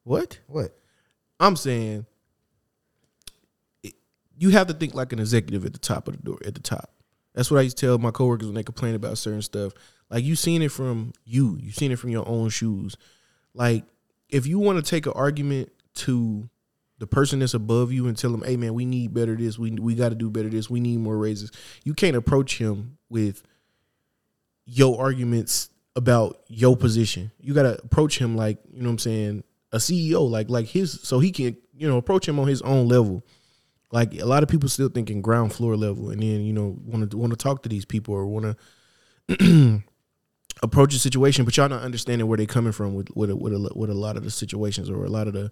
Speaker 4: What?
Speaker 1: What?
Speaker 4: I'm saying it- you have to think like an executive at the top of the door. At the top, that's what I used to tell my coworkers when they complain about certain stuff. Like you seen it from you, you seen it from your own shoes. Like if you want to take an argument to the person that's above you and tell them, "Hey man, we need better this. We we got to do better this. We need more raises." You can't approach him with your arguments about your position. You got to approach him like, you know what I'm saying, a CEO like like his so he can, you know, approach him on his own level. Like a lot of people still thinking ground floor level and then, you know, want to want to talk to these people or want *clears throat* to approach a situation, but y'all not understanding where they're coming from with with a, with a, with a lot of the situations or a lot of the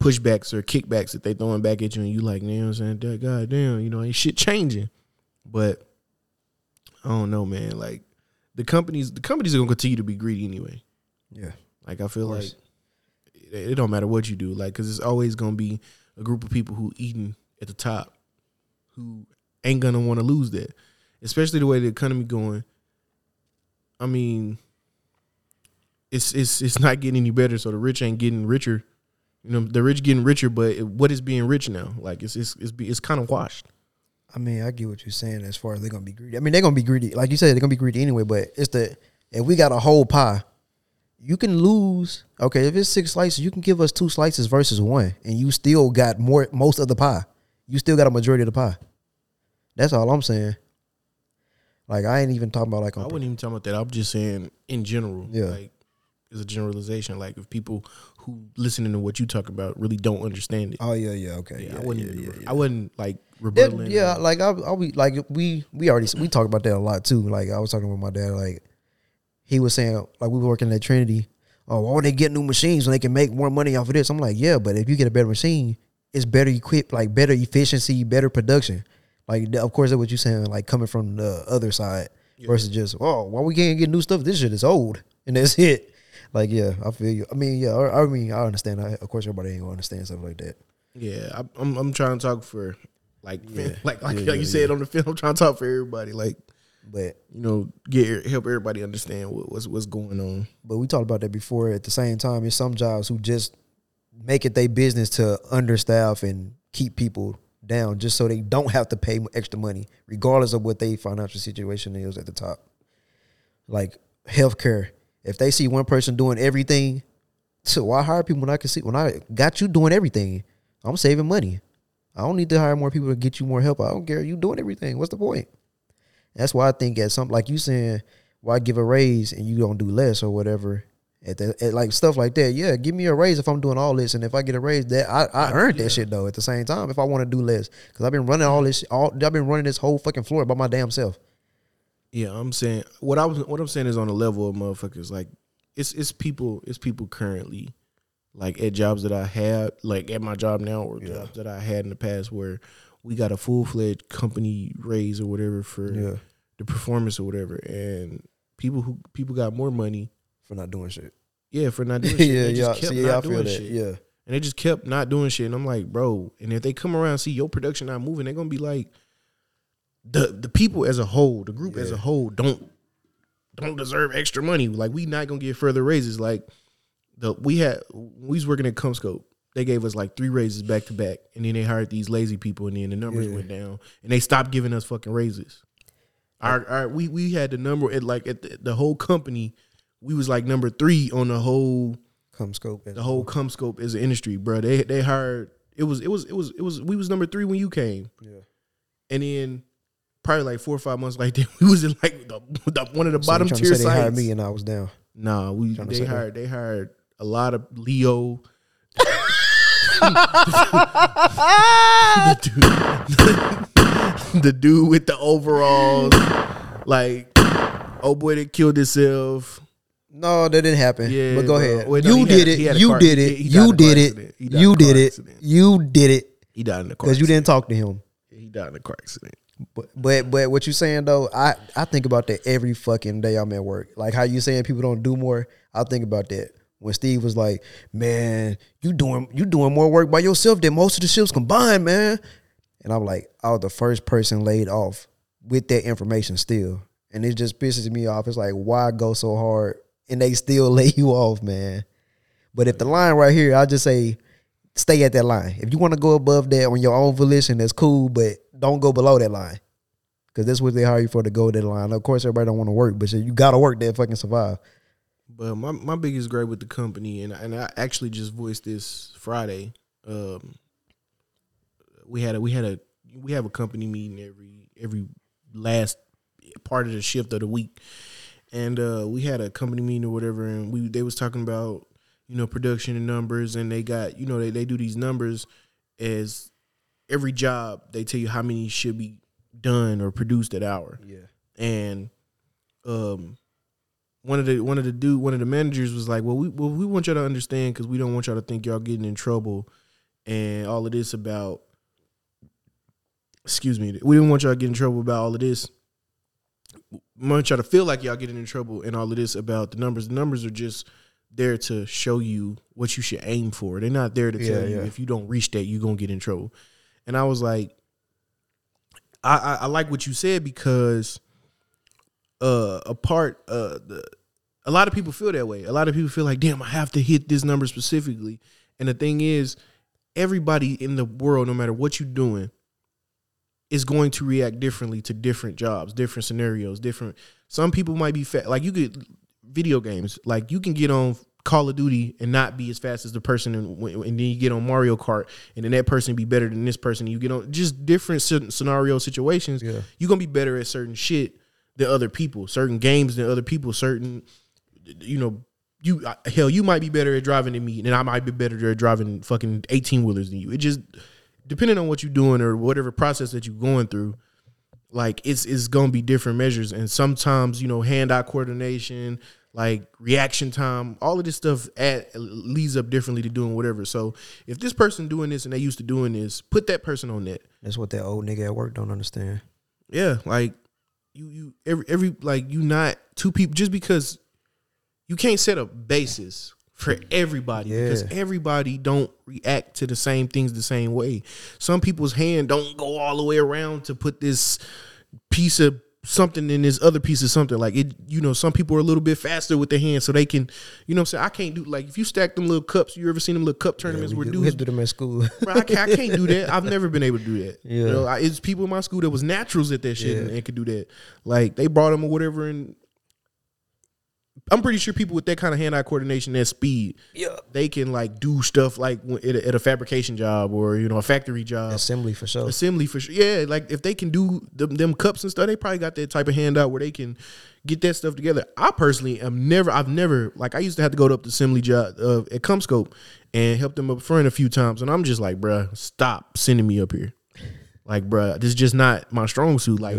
Speaker 4: pushbacks or kickbacks that they throwing back at you, and you like, you know what I'm saying, "That God damn, you know, ain't shit changing. But I don't know, man. Like the companies, the companies are gonna continue to be greedy anyway.
Speaker 1: Yeah,
Speaker 4: Like I feel like. It, don't matter what you do, like because it's always gonna be a group of people who eating at the top, who ain't gonna want to lose that, especially the way the economy going. I mean, it's it's it's not getting any better, so the rich ain't getting richer. You know, the rich getting richer, but what is being rich now? Like it's it's it's, it's kind of washed.
Speaker 1: I mean, I get what you're saying as far as they're gonna be greedy. I mean, they're gonna be greedy, like you said, they're gonna be greedy anyway. But it's the if we got a whole pie, you can lose. Okay, if it's six slices, you can give us two slices versus one, and you still got more most of the pie. You still got a majority of the pie. That's all I'm saying. Like I ain't even talking about like
Speaker 4: I wasn't even talking about that. I'm just saying in general.
Speaker 1: Yeah.
Speaker 4: Like it's a generalization. Like if people who listening to what you talk about really don't understand it.
Speaker 1: Oh yeah, yeah, okay.
Speaker 4: yeah,
Speaker 1: Yeah,
Speaker 4: I wouldn't.
Speaker 1: yeah,
Speaker 4: even,
Speaker 1: yeah.
Speaker 4: I wouldn't like
Speaker 1: Yeah,
Speaker 4: rebuttaling.
Speaker 1: yeah, like I'll, I'll be like we we already we talk about that a lot too. Like I was talking with my dad, like he was saying, like we were working at Trinity. Oh, why would they get new machines when they can make more money off of this? I'm like, yeah, but if you get a better machine, it's better equipped, like better efficiency, better production. Like of course that's what you're saying, like coming from the other side versus just oh, why we can't get new stuff? This shit is old and that's *laughs* it. Like yeah, I feel you. I mean yeah, I, I mean I understand. I, of course everybody ain't gonna understand stuff like that.
Speaker 4: yeah. I, I'm I'm trying to talk for like
Speaker 1: Yeah. *laughs*
Speaker 4: like like,
Speaker 1: Yeah,
Speaker 4: like
Speaker 1: yeah,
Speaker 4: you said on the film. I'm trying to talk for everybody. Like
Speaker 1: But
Speaker 4: you know, get help everybody understand what, what's what's going on.
Speaker 1: but we talked about that before. At the same time, there's some jobs who just make it their business to understaff and keep people down, just so they don't have to pay extra money, regardless of what their financial situation is at the top. Like healthcare, if they see one person doing everything, so why hire people when I can see when I got you doing everything? I'm saving money. I don't need to hire more people to get you more help. I don't care. You doing everything. What's the point? That's why I think at something like you saying, why give a raise and you don't do less or whatever. At, the, at like stuff like that, yeah, give me a raise if I'm doing all this, and if I get a raise, that I, I earned that shit though. At the same time, if I want to do less, because I've been running all this, all I've been running this whole fucking floor by my damn self.
Speaker 4: Yeah, I'm saying what I was what I'm saying is on the level of motherfuckers. Like it's it's people it's people currently like at jobs that I had like at my job now or
Speaker 1: Yeah.
Speaker 4: jobs that I had in the past where we got a full fledged company raise or whatever for
Speaker 1: Yeah.
Speaker 4: The performance or whatever, and people who people got more money.
Speaker 1: for not doing shit.
Speaker 4: Yeah, for not doing *laughs* shit.
Speaker 1: yeah,
Speaker 4: They
Speaker 1: yeah.
Speaker 4: just kept
Speaker 1: See,
Speaker 4: not
Speaker 1: yeah,
Speaker 4: doing shit.
Speaker 1: Yeah,
Speaker 4: And they just kept not doing shit. And I'm like, bro, and if they come around and see your production not moving, they're gonna be like, the the people as a whole, the group as a whole, don't don't deserve extra money. Like we not gonna get further raises. Like the we had we was working at Comscope. They gave us like three raises back to back, and then they hired these lazy people, and then the numbers
Speaker 1: Yeah.
Speaker 4: went down, and they stopped giving us fucking raises. Our, our we we had the number at like at the, the whole company, we was like number three on the whole
Speaker 1: CommScope.
Speaker 4: the whole CommScope as an industry, bro. They they hired it was it was it was it was we was number three when you came,
Speaker 1: Yeah.
Speaker 4: and then probably like four or five months like that, *laughs* we was in like the, the one of the
Speaker 1: So
Speaker 4: bottom tier
Speaker 1: say they hired me and I was down.
Speaker 4: Nah, we they
Speaker 1: say that?
Speaker 4: hired they hired a lot of Leo. the, *laughs* *laughs* dude, *laughs* the dude with the overalls, like oh boy that killed himself.
Speaker 1: No, that didn't happen.
Speaker 4: Yeah,
Speaker 1: but go
Speaker 4: bro.
Speaker 1: ahead.
Speaker 4: Well, no,
Speaker 1: you did
Speaker 4: had
Speaker 1: it. You
Speaker 4: car-
Speaker 1: did it.
Speaker 4: he in
Speaker 1: You did it.
Speaker 4: accident. He died
Speaker 1: You did it. You did it.
Speaker 4: He died in the car.
Speaker 1: Because you didn't talk to him.
Speaker 4: He died in a car accident.
Speaker 1: But but but what you saying though, I I think about that every fucking day I'm at work. Like how you saying people don't do more. I think about that when Steve was like, "Man, you doing you doing more work by yourself than most of the ships combined, man." And I'm like, I was the first person laid off with that information still, and it just pisses me off. It's like, why go so hard and they still *laughs* lay you off, man? But if the line right here, I just say, stay at that line. If you want to go above that on your own volition, that's cool, but don't go below that line. Cause that's what they hire you for to go that line. Of course, everybody don't want to work, but you gotta work to fucking survive.
Speaker 4: But my, my biggest gripe with the company, and and I actually just voiced this Friday. Um, we had a we had a we have a company meeting every every last part of the shift of the week, and uh, we had a company meeting or whatever, and we they was talking about you know production and numbers, and they got you know they they do these numbers as every job they tell you how many should be done or produced at hour
Speaker 1: Yeah.
Speaker 4: and um one of the one of the dude one of the managers was like well we well, we want y'all to understand because we don't want y'all to think y'all getting in trouble and all of this about excuse me we didn't want y'all to get in trouble about all of this we want y'all to feel like y'all getting in trouble and all of this about the numbers the numbers are just there to show you what you should aim for they're not there to
Speaker 1: Yeah,
Speaker 4: tell you
Speaker 1: yeah.
Speaker 4: if you don't reach that you're gonna get in trouble and i was like I, I, I like what you said because uh a part uh the a lot of people feel that way. A lot of people feel like, damn, I have to hit this number specifically. And the thing is, everybody in the world, no matter what you're doing, is going to react differently to different jobs, different scenarios, different. Some people might be fat. Like you could video games. Like you can get on Call of Duty and not be as fast as the person, and, and then you get on Mario Kart, and then that person be better than this person. You get on just different scenario situations.
Speaker 1: Yeah.
Speaker 4: You're gonna be better at certain shit than other people, certain games than other people, certain you know, you hell, you might be better at driving than me, and I might be better at driving fucking eighteen wheelers than you. It just depending on what you're doing or whatever process that you're going through, like it's it's gonna be different measures, and sometimes you know hand eye coordination, like reaction time, all of this stuff add, leads up differently to doing whatever. So if this person doing this and they used to doing this, put that person on that.
Speaker 1: That's what that old nigga at work don't understand.
Speaker 4: Yeah, like you you every every like you not two people just because you can't set a basis for everybody because everybody don't react to the same things the same way. Some people's hand don't go all the way around to put this piece of something in this other piece of something. Like it, you know, some people are a little bit faster with their hands so they can, you know what I'm saying? I can't do like if you stack them little cups, you ever seen them little cup tournaments
Speaker 1: we,
Speaker 4: where
Speaker 1: did-
Speaker 4: dudes
Speaker 1: we do them at school. *laughs*
Speaker 4: Bro, I, can't, I can't do that. I've never been able to do that. You
Speaker 1: Yeah.
Speaker 4: know, I, it's people in my school that was naturals at that shit
Speaker 1: Yeah.
Speaker 4: and, and could do that. Like they brought them or whatever, and I'm pretty sure people with that kind of hand-eye coordination, that speed,
Speaker 1: yeah.
Speaker 4: they can like do stuff like at a, at a fabrication job or you know a factory job.
Speaker 1: Assembly for sure.
Speaker 4: Assembly for sure. Yeah, like if they can do them, them cups and stuff, they probably got that type of handout where they can get that stuff together. I personally am never, I've never, like I used to have to go to up the assembly job uh, at CommScope and help them up front a few times, and I'm just like, bruh, stop sending me up here. Like, bruh, this is just not my strong suit. Like,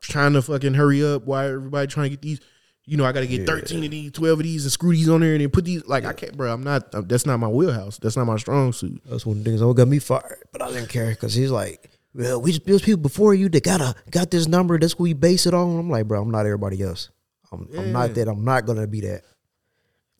Speaker 4: trying to fucking hurry up while everybody trying to get these. You know, I got to get 13 of these, 12 of these, and screw these on there and then put these. Like, I can't, bro. I'm not, that's not my wheelhouse. That's not my strong suit.
Speaker 1: That's one of the things that got me fired, but I didn't care because he's like, "Well, we just there's people before you that got a got this number. That's what we base it on." I'm like, "Bro, I'm not everybody else. I'm, I'm not that. I'm not gonna be that.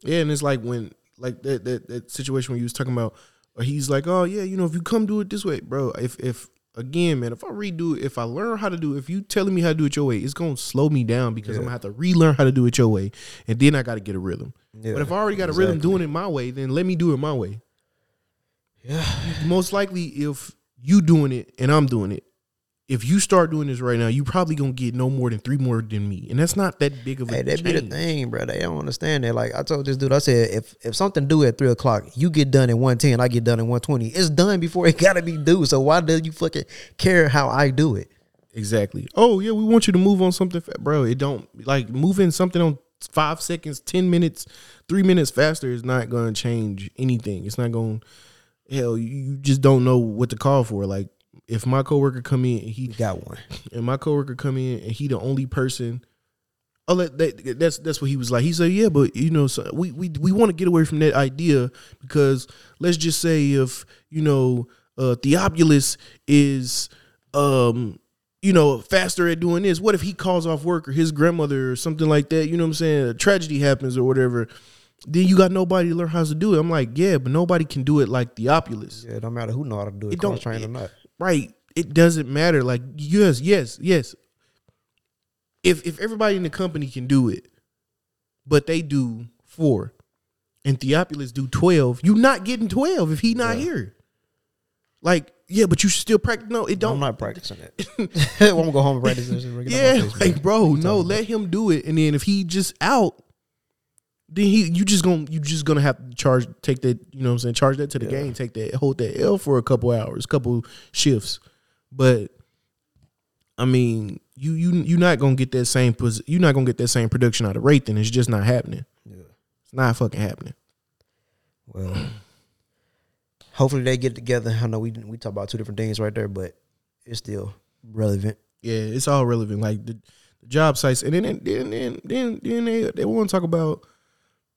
Speaker 4: Yeah, and it's like when like that that, that situation where you was talking about, or he's like, oh yeah, you know, if you come do it this way, bro. If if again, man, if I redo it, if I learn how to do, it, if you telling me how to do it your way, it's gonna slow me down because I'm gonna have to relearn how to do it your way, and then I got to get a rhythm.
Speaker 1: Yeah,
Speaker 4: but if I already got a rhythm doing it my way, then let me do it my way. Yeah. Most likely, if you doing it and I'm doing it, if you start doing this right now, you probably gonna get no more than three more than me, and that's not that big of a
Speaker 1: Hey, that be the thing, bro. They don't understand that. Like I told this dude, I said, if if something due at three o'clock, you get done at one ten, I get done at one twenty. It's done before it *laughs* gotta be due. So why do you fucking care how I do it?
Speaker 4: Exactly. Oh yeah, we want you to move on something, bro. It don't like moving something on five seconds, ten minutes, three minutes faster is not going to change anything. It's not gonna. Hell, you just don't know what to call for. Like if my coworker come in and he
Speaker 1: You got one. *laughs*
Speaker 4: and my coworker come in and he the only person. Oh, that, that, that's that's what he was like. He said, "Yeah, but you know, so we we we want to get away from that idea because let's just say if you know uh, Theophilus is um you know faster at doing this, what if he calls off work or his grandmother or something like that? You know what I'm saying? A tragedy happens or whatever. Then you got nobody to learn how to do it. I'm like, yeah, but nobody can do it like Theophilus.
Speaker 1: Yeah, no matter who know how to do it,
Speaker 4: It don't-
Speaker 1: train or not.
Speaker 4: Right. It doesn't matter. Like yes yes yes. If if everybody in the company can do it but they do four and Theophilus do 12 you're not getting 12 if he not here. Like yeah but you should still practice. No it don't.
Speaker 1: I'm
Speaker 4: don't.
Speaker 1: practicing it. *laughs* *laughs* I'm gonna go home and practice this. and get on my
Speaker 4: yeah like bro no let him do it. And then if he just out then he you just gonna you just gonna have to charge take that you know what I'm saying charge that to the game take that hold that L for a couple hours couple shifts but I mean you you you're not gonna get that same you're not gonna get that same production out of Wraithen it's just not happening
Speaker 1: Yeah.
Speaker 4: it's not fucking happening
Speaker 1: Well, hopefully they get together. I know we we talk about two different things right there, but it's still relevant.
Speaker 4: yeah it's all relevant like the, the job sites and then then then then, then they they want to talk about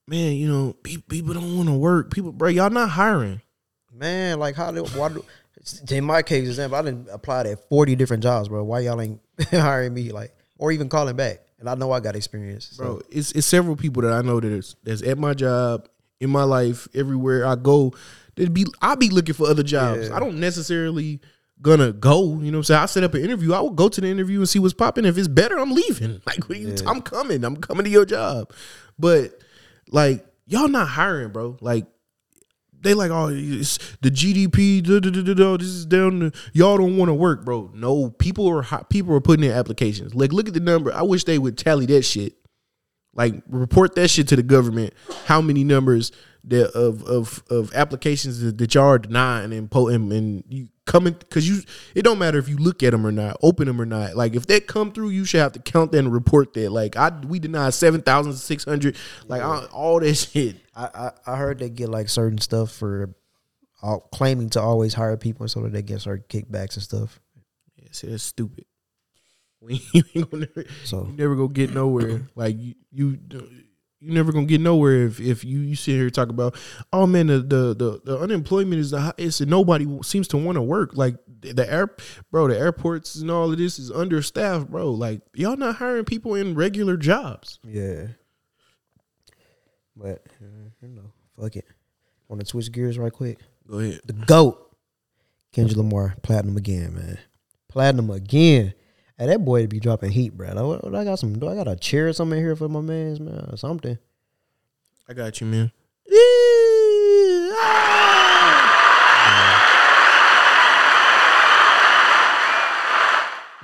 Speaker 4: man you know pe- people don't want to work people bro y'all not hiring
Speaker 1: Man, like how do why do in my case example, I didn't apply at forty different jobs, bro. Why y'all ain't *laughs* hiring me like or even calling back? And I know I got experience. So.
Speaker 4: bro. It's it's several people that I know that is that's at my job, in my life, everywhere I go. There'd be I be looking for other jobs.
Speaker 1: Yeah.
Speaker 4: I don't necessarily gonna go. You know what I'm saying? I set up an interview. I will go to the interview and see what's popping. If it's better, I'm leaving. *laughs* Like what are you,
Speaker 1: Yeah.
Speaker 4: I'm coming. I'm coming to your job. But like y'all not hiring, bro. Like they like, oh, it's the GDP. Da, da, da, this is down. To, y'all don't want to work, bro. No, people are people are putting in applications. Like, look at the number. I wish they would tally that shit. Like, report that shit to the government. How many numbers that of of of applications that, that y'all are denying and po and, and you coming because you it don't matter if you look at them or not, open them or not. Like, if that come through, you should have to count that and report that. Like, I we denied seven thousand six hundred. Like, I, all that *laughs* shit.
Speaker 1: I, I I heard they get like certain stuff for all, claiming to always hire people and so that they get certain kickbacks and stuff.
Speaker 4: Yeah, see, that's stupid. *laughs* We you ain't gonna never,
Speaker 1: So
Speaker 4: you never gonna get nowhere. Like you, you, you never gonna get nowhere if if you you sit here and talk about, oh man, the the the, the unemployment is the highest and nobody seems to want to work. Like the, the air, bro, the airports and all of this is understaffed, bro. Like y'all not hiring people in regular jobs.
Speaker 1: yeah, but uh, you know, fuck it. Want to switch gears right quick?
Speaker 4: Go ahead.
Speaker 1: The goat, Kendrick Lamar, platinum again, man. Platinum again. Hey, that boy be dropping heat, bro. I, I got some. Do I got a chair or something here for my man's man or something?
Speaker 4: I got you, man.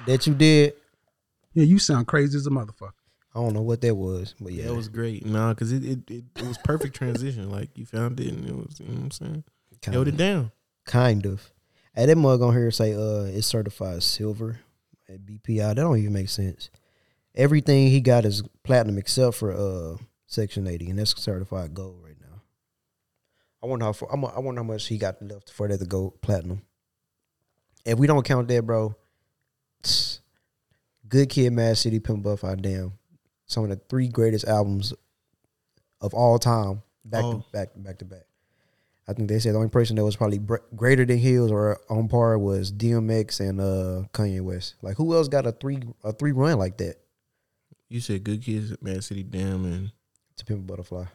Speaker 1: That you did.
Speaker 6: Yeah, you sound crazy as a motherfucker.
Speaker 1: I don't know what that was, but yeah,
Speaker 4: That was great. Nah, because it, it, it, it was perfect transition. Like you found it and it was, you know what I'm saying?
Speaker 1: kind
Speaker 4: Held
Speaker 1: of.
Speaker 4: it down.
Speaker 1: Kind of. Hey, that mug on here say uh it's certified silver at BPI. That don't even make sense. Everything he got is platinum except for uh section eighty, and that's certified gold right now. I wonder how far, I'm, I wonder how much he got left for that to go platinum. If we don't count that, bro, tss, *sniffs* Good Kid, Mad City, Pimp Buff, I damn, some of the three greatest albums of all time, back
Speaker 4: Oh.
Speaker 1: to back, back to back. I think they said the only person that was probably br- greater than Hills or on par was DMX and uh, Kanye West. Like who else got a three a three run like that?
Speaker 4: You said Good Kids, Mad City, Damn, and
Speaker 1: To Pimp Butterfly.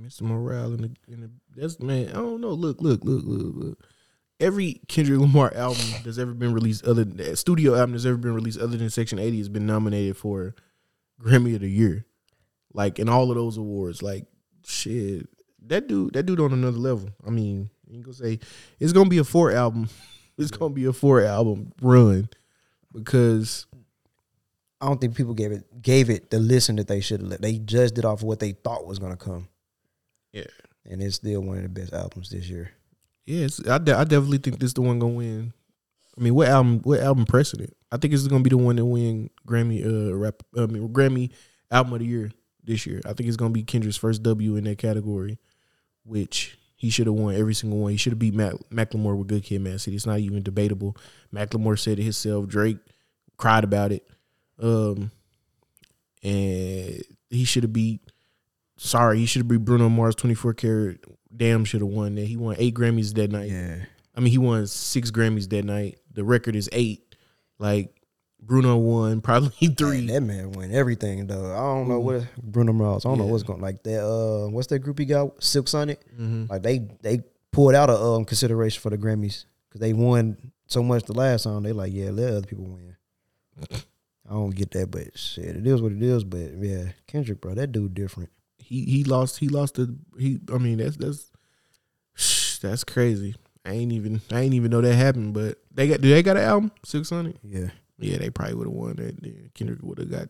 Speaker 4: Mr. Morale and the, and the that's man. I don't know. Look, look, look, look, look. Every Kendrick Lamar album that's ever been released, other than, studio album that's ever been released, other than Section Eighty, has been nominated for Grammy of the Year. Like in all of those awards, like shit, that dude, that dude on another level. I mean, you can go say it's gonna be a four album. *laughs* It's gonna be a four album run because
Speaker 1: I don't think people gave it gave it the listen that they should have. They judged it off of what they thought was gonna come,
Speaker 4: yeah,
Speaker 1: and it's still one of the best albums this year.
Speaker 4: Yeah, I, de- I definitely think this is the one gonna win. I mean, what album? What album precedent? I think it's gonna be the one that win Grammy uh rap. I mean, Grammy album of the year this year. I think it's gonna be Kendrick's first W in that category, which he should have won every single one. He should have beat Mac- Macklemore with Good Kid, Mad City. It's not even debatable. Macklemore said it himself. Drake cried about it, um, and he should have beat. Sorry, he should have beat Bruno Mars. Twenty four karat. Damn, should have won that. He won eight Grammys that night.
Speaker 1: Yeah,
Speaker 4: I mean, he won six Grammys that night. The record is eight. Like Bruno won probably *laughs* three.
Speaker 1: Man, that man won everything though. I don't know what Bruno Mars. I don't know what's going like that. Uh, what's that group he got? Silk Sonic. Like they they pulled out a um consideration for the Grammys because they won so much the last song. They like yeah, let other people win. I don't get that, but shit, it is what it is. But yeah, Kendrick, bro, that dude different.
Speaker 4: He he lost. He lost the. He. I mean, that's that's that's crazy. I ain't even. I ain't even know that happened. But they got. Do they got an album? Six hundred.
Speaker 1: Yeah,
Speaker 4: Yeah, they probably would have won that. Kendrick would have got.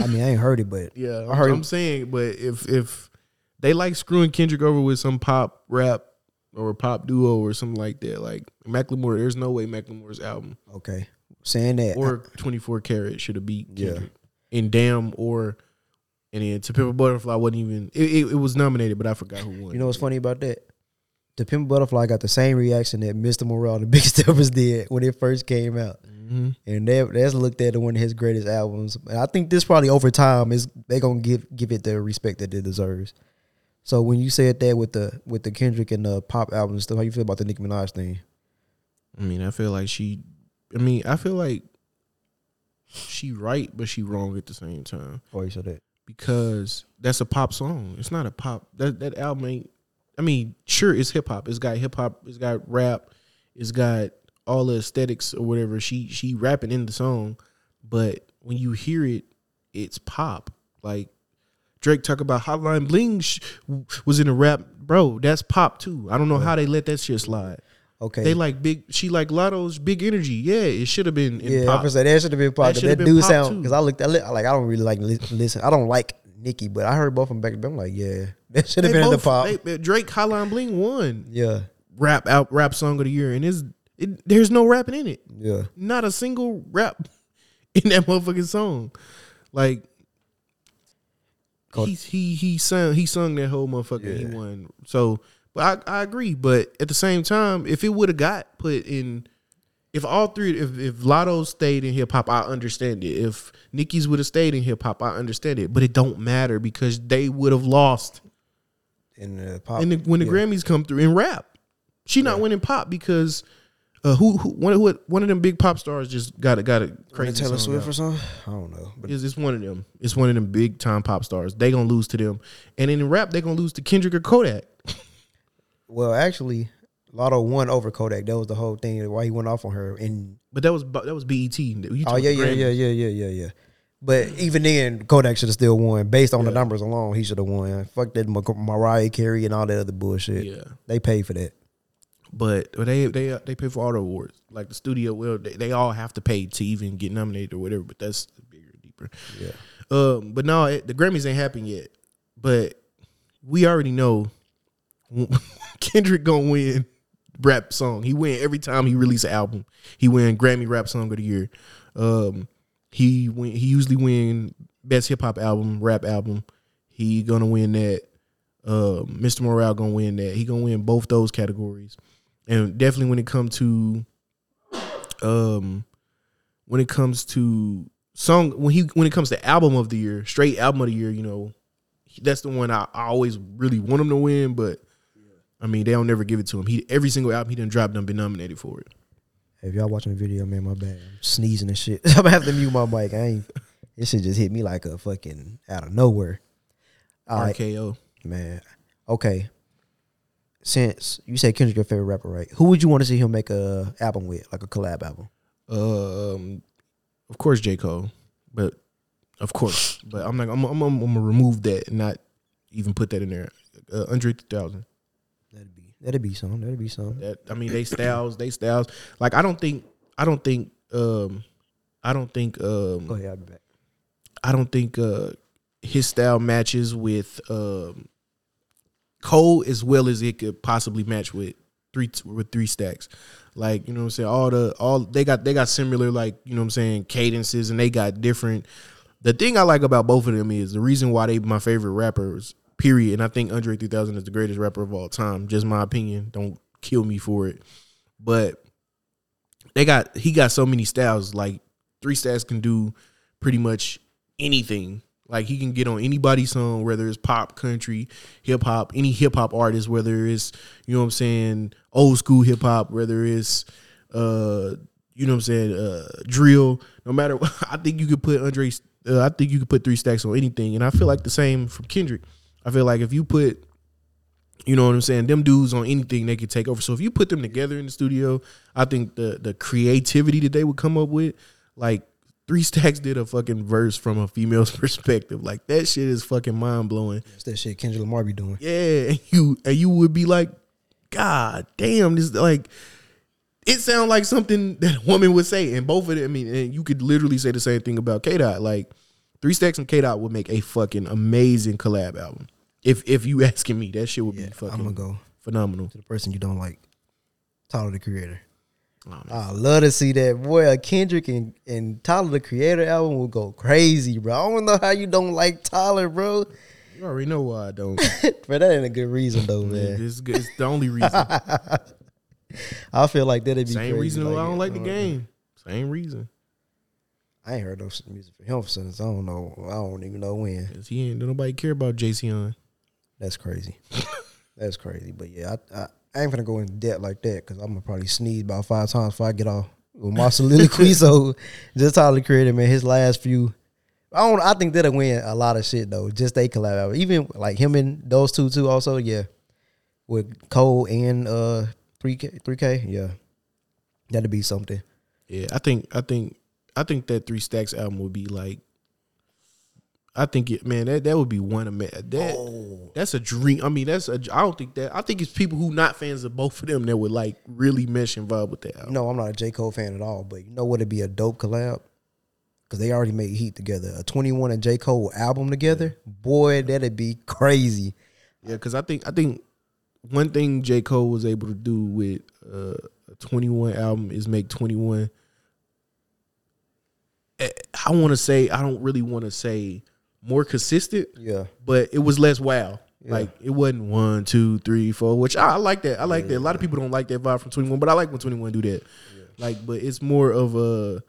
Speaker 1: I mean, I ain't heard it, but *laughs*
Speaker 4: Yeah,
Speaker 1: I heard.
Speaker 4: I'm saying, but if if they like screwing Kendrick over with some pop rap or pop duo or something like that, like Macklemore, there's no way Macklemore's album
Speaker 1: okay, saying that
Speaker 4: or 24 karat should have beat
Speaker 1: Yeah.
Speaker 4: Kendrick. And Damn or and then To Pimp a Butterfly wasn't even it, it, it was nominated, but I forgot who won.
Speaker 1: You know what's funny about that? The Pimp Butterfly got the same reaction that Mr. Morale and the *laughs* Big Steppers did when it first came out.
Speaker 4: Mhm.
Speaker 1: And they, that's looked at as one of his greatest albums. And I think this probably over time is they gonna give give it the respect that it deserves. So when you said that with the with the Kendrick and the pop albums and stuff, how you feel about the Nicki Minaj thing?
Speaker 4: I mean, I feel like she. I mean, I feel like she right, but she wrong at the same time.
Speaker 1: Or you said that?
Speaker 4: because that's a pop song. It's not a pop. That that album ain't. I mean, sure, it's hip hop. It's got hip hop. It's got rap. It's got all the aesthetics or whatever. She she rapping in the song, but when you hear it, it's pop. Like Drake talk about Hotline Bling sh- was in a rap, bro. That's pop too. I don't know how they let that shit slide.
Speaker 1: Okay.
Speaker 4: They like big. She like Latto's big energy. Yeah, it should have been in
Speaker 1: yeah,
Speaker 4: pop.
Speaker 1: I was say that should have been pop.
Speaker 4: That
Speaker 1: That, dude sound because I looked. I li- like I don't really like li- listen. I don't like Nicki, but I heard both of them back. then. I'm like, yeah, *laughs* that should have been in the
Speaker 4: both-
Speaker 1: pop.
Speaker 4: they- Drake Hotline Bling won.
Speaker 1: yeah,
Speaker 4: rap out rap song of the year, and it's it, there's no rapping in it.
Speaker 1: yeah.
Speaker 4: Not a single rap *laughs* in that motherfucking song. Like he he he sung he sung that whole motherfucker. He won. So, but I I agree. But at the same time, if it would have got put in. If all three, if if Latto stayed in hip hop, I understand it. If Nicki's would have stayed in hip hop, I understand it. But it don't matter because they would have lost.
Speaker 1: In the pop.
Speaker 4: And the, when the
Speaker 1: yeah.
Speaker 4: Grammys come through in rap, she not winning pop because uh, who, who one who, one of them big pop stars just got a got a crazy
Speaker 1: Taylor Swift
Speaker 4: out.
Speaker 1: or something. I don't know, but
Speaker 4: It's, it's one of them. It's one of them big time pop stars. They gonna lose to them, and in rap they gonna lose to Kendrick or Kodak.
Speaker 1: well, actually, Latto won over Kodak. That was the whole thing. Why he went off on her. And
Speaker 4: But that was that was BET. You
Speaker 1: oh yeah, yeah, yeah, yeah, yeah, yeah, yeah. But even then, Kodak should have still won. Based on the numbers alone, he should have won. Fuck that Mar- Mariah Carey and all that other bullshit.
Speaker 4: Yeah.
Speaker 1: They paid for that.
Speaker 4: But but they they they pay for all the awards. Like the studio, well, they, they all have to pay to even get nominated or whatever. But that's bigger, deeper.
Speaker 1: Yeah.
Speaker 4: Um, but no, it, the Grammys ain't happened yet. But we already know *laughs* Kendrick gonna win rap song. He win every time he release an album. He win Grammy Rap Song of the Year. Um, he win. He usually win best hip hop album, rap album. He gonna win that. Um, Mr. Morale gonna win that. He gonna win both those categories, and definitely when it comes to, um, when it comes to song when he when it comes to album of the year, straight album of the year, you know, that's the one I, I always really want him to win. But I mean, they don't never give it to him. He every single album he done dropped done been nominated for it.
Speaker 1: If y'all watching the video, man, my bad. I'm sneezing and shit. *laughs* I'm gonna have to mute my mic. I ain't. This shit just hit me like a fucking out of nowhere. All right,
Speaker 4: RKO.
Speaker 1: man. Okay. Since you say Kendrick your favorite rapper, right? Who would you want to see him make a album with, like a collab album?
Speaker 4: Um, of course J Cole, but of course, but I'm not. I'm, I'm, I'm, I'm gonna remove that and not even put that in there. Uh, Andre 3000.
Speaker 1: That'd be some. That'd be some.
Speaker 4: That I mean, they styles, they styles. Like I don't think, I don't think, um, I don't think, um,
Speaker 1: Go ahead, I'll be back.
Speaker 4: I don't think uh his style matches with um Cole as well as it could possibly match with three with three stacks. Like, you know what I'm saying? All the all they got they got similar like, you know what I'm saying, cadences and they got different the thing I like about both of them is the reason why they my favorite rappers, period. And I think Andre 3000 is the greatest rapper of all time. Just my opinion. Don't kill me for it. But they got he got so many styles. Like three stacks can do pretty much anything. Like he can get on anybody's song, whether it's pop, country, hip hop, any hip hop artist, whether it's you know what I'm saying, old school hip hop, whether it's uh you know what I'm saying, uh drill. No matter, *laughs* I think you could put Andre. Uh, I think you could put three stacks on anything, and I feel like the same from Kendrick. I feel like if you put you know what I'm saying? Them dudes on anything they could take over. So if you put them together in the studio, I think the the creativity that they would come up with, like Three Stacks did a fucking verse from a female's *laughs* perspective. Like that shit is fucking mind blowing.
Speaker 1: That's that shit Kendrick Lamar be doing.
Speaker 4: Yeah, and you and you would be like, God damn, this like it sounds like something *laughs* that a woman would say. And both of them, I mean, and you could literally say the same thing about K Dot. Like Three Stacks and K Dot would make a fucking amazing collab album. If if you *laughs* asking me, that shit would
Speaker 1: Yeah,
Speaker 4: be fucking
Speaker 1: I'm gonna go
Speaker 4: phenomenal.
Speaker 1: to the person you don't like. Tyler the Creator.
Speaker 4: I.
Speaker 1: I love to see that. Boy, a Kendrick and, and Tyler the Creator album will go crazy, bro. I don't know how you don't like Tyler, bro.
Speaker 4: You already know why I don't. *laughs*
Speaker 1: but that ain't a good reason though,
Speaker 4: Man, it's, good. it's the only reason. *laughs*
Speaker 1: I feel like that'd be
Speaker 4: Same reason why I don't like the game. Same reason.
Speaker 1: I ain't heard no music for him since I don't know. I don't even know when.
Speaker 4: 'Cause he ain't nobody care about JC
Speaker 1: That's crazy. That's crazy. But yeah, I, I, I ain't gonna go in debt like that because I'm gonna probably sneeze about five times before I get off with my soliloquy. *laughs* so just Tyler the Creator, man, his last few. I don't. I think that'll win a lot of shit though. Just they collab, even like him and those two too. Also, yeah, with Cole and uh three K, three K, yeah, that'd be something.
Speaker 4: Yeah, I think I think I think that Three Stacks album would be like. I think it, man, that that would be one of that.
Speaker 1: Oh.
Speaker 4: That's a dream. I mean, that's a. I don't think that. I think it's people who not fans of both of them that would like really mesh and vibe with that album.
Speaker 1: Know, I'm not a J Cole fan at all, but you know what? It'd be a dope collab because they already made heat together. A 21 and J Cole album together, boy, that'd be crazy.
Speaker 4: Yeah, because I think I think one thing J Cole was able to do with uh, a Twenty One album is make Twenty One. I want to say I don't really want to say more consistent,
Speaker 1: Yeah,
Speaker 4: but it was less wow.
Speaker 1: Yeah.
Speaker 4: Like it wasn't one, two, three, four, which I, I like that. I like that. A lot of people don't like that vibe from Twenty One, but I like when Twenty One do that. Like, but it's more of a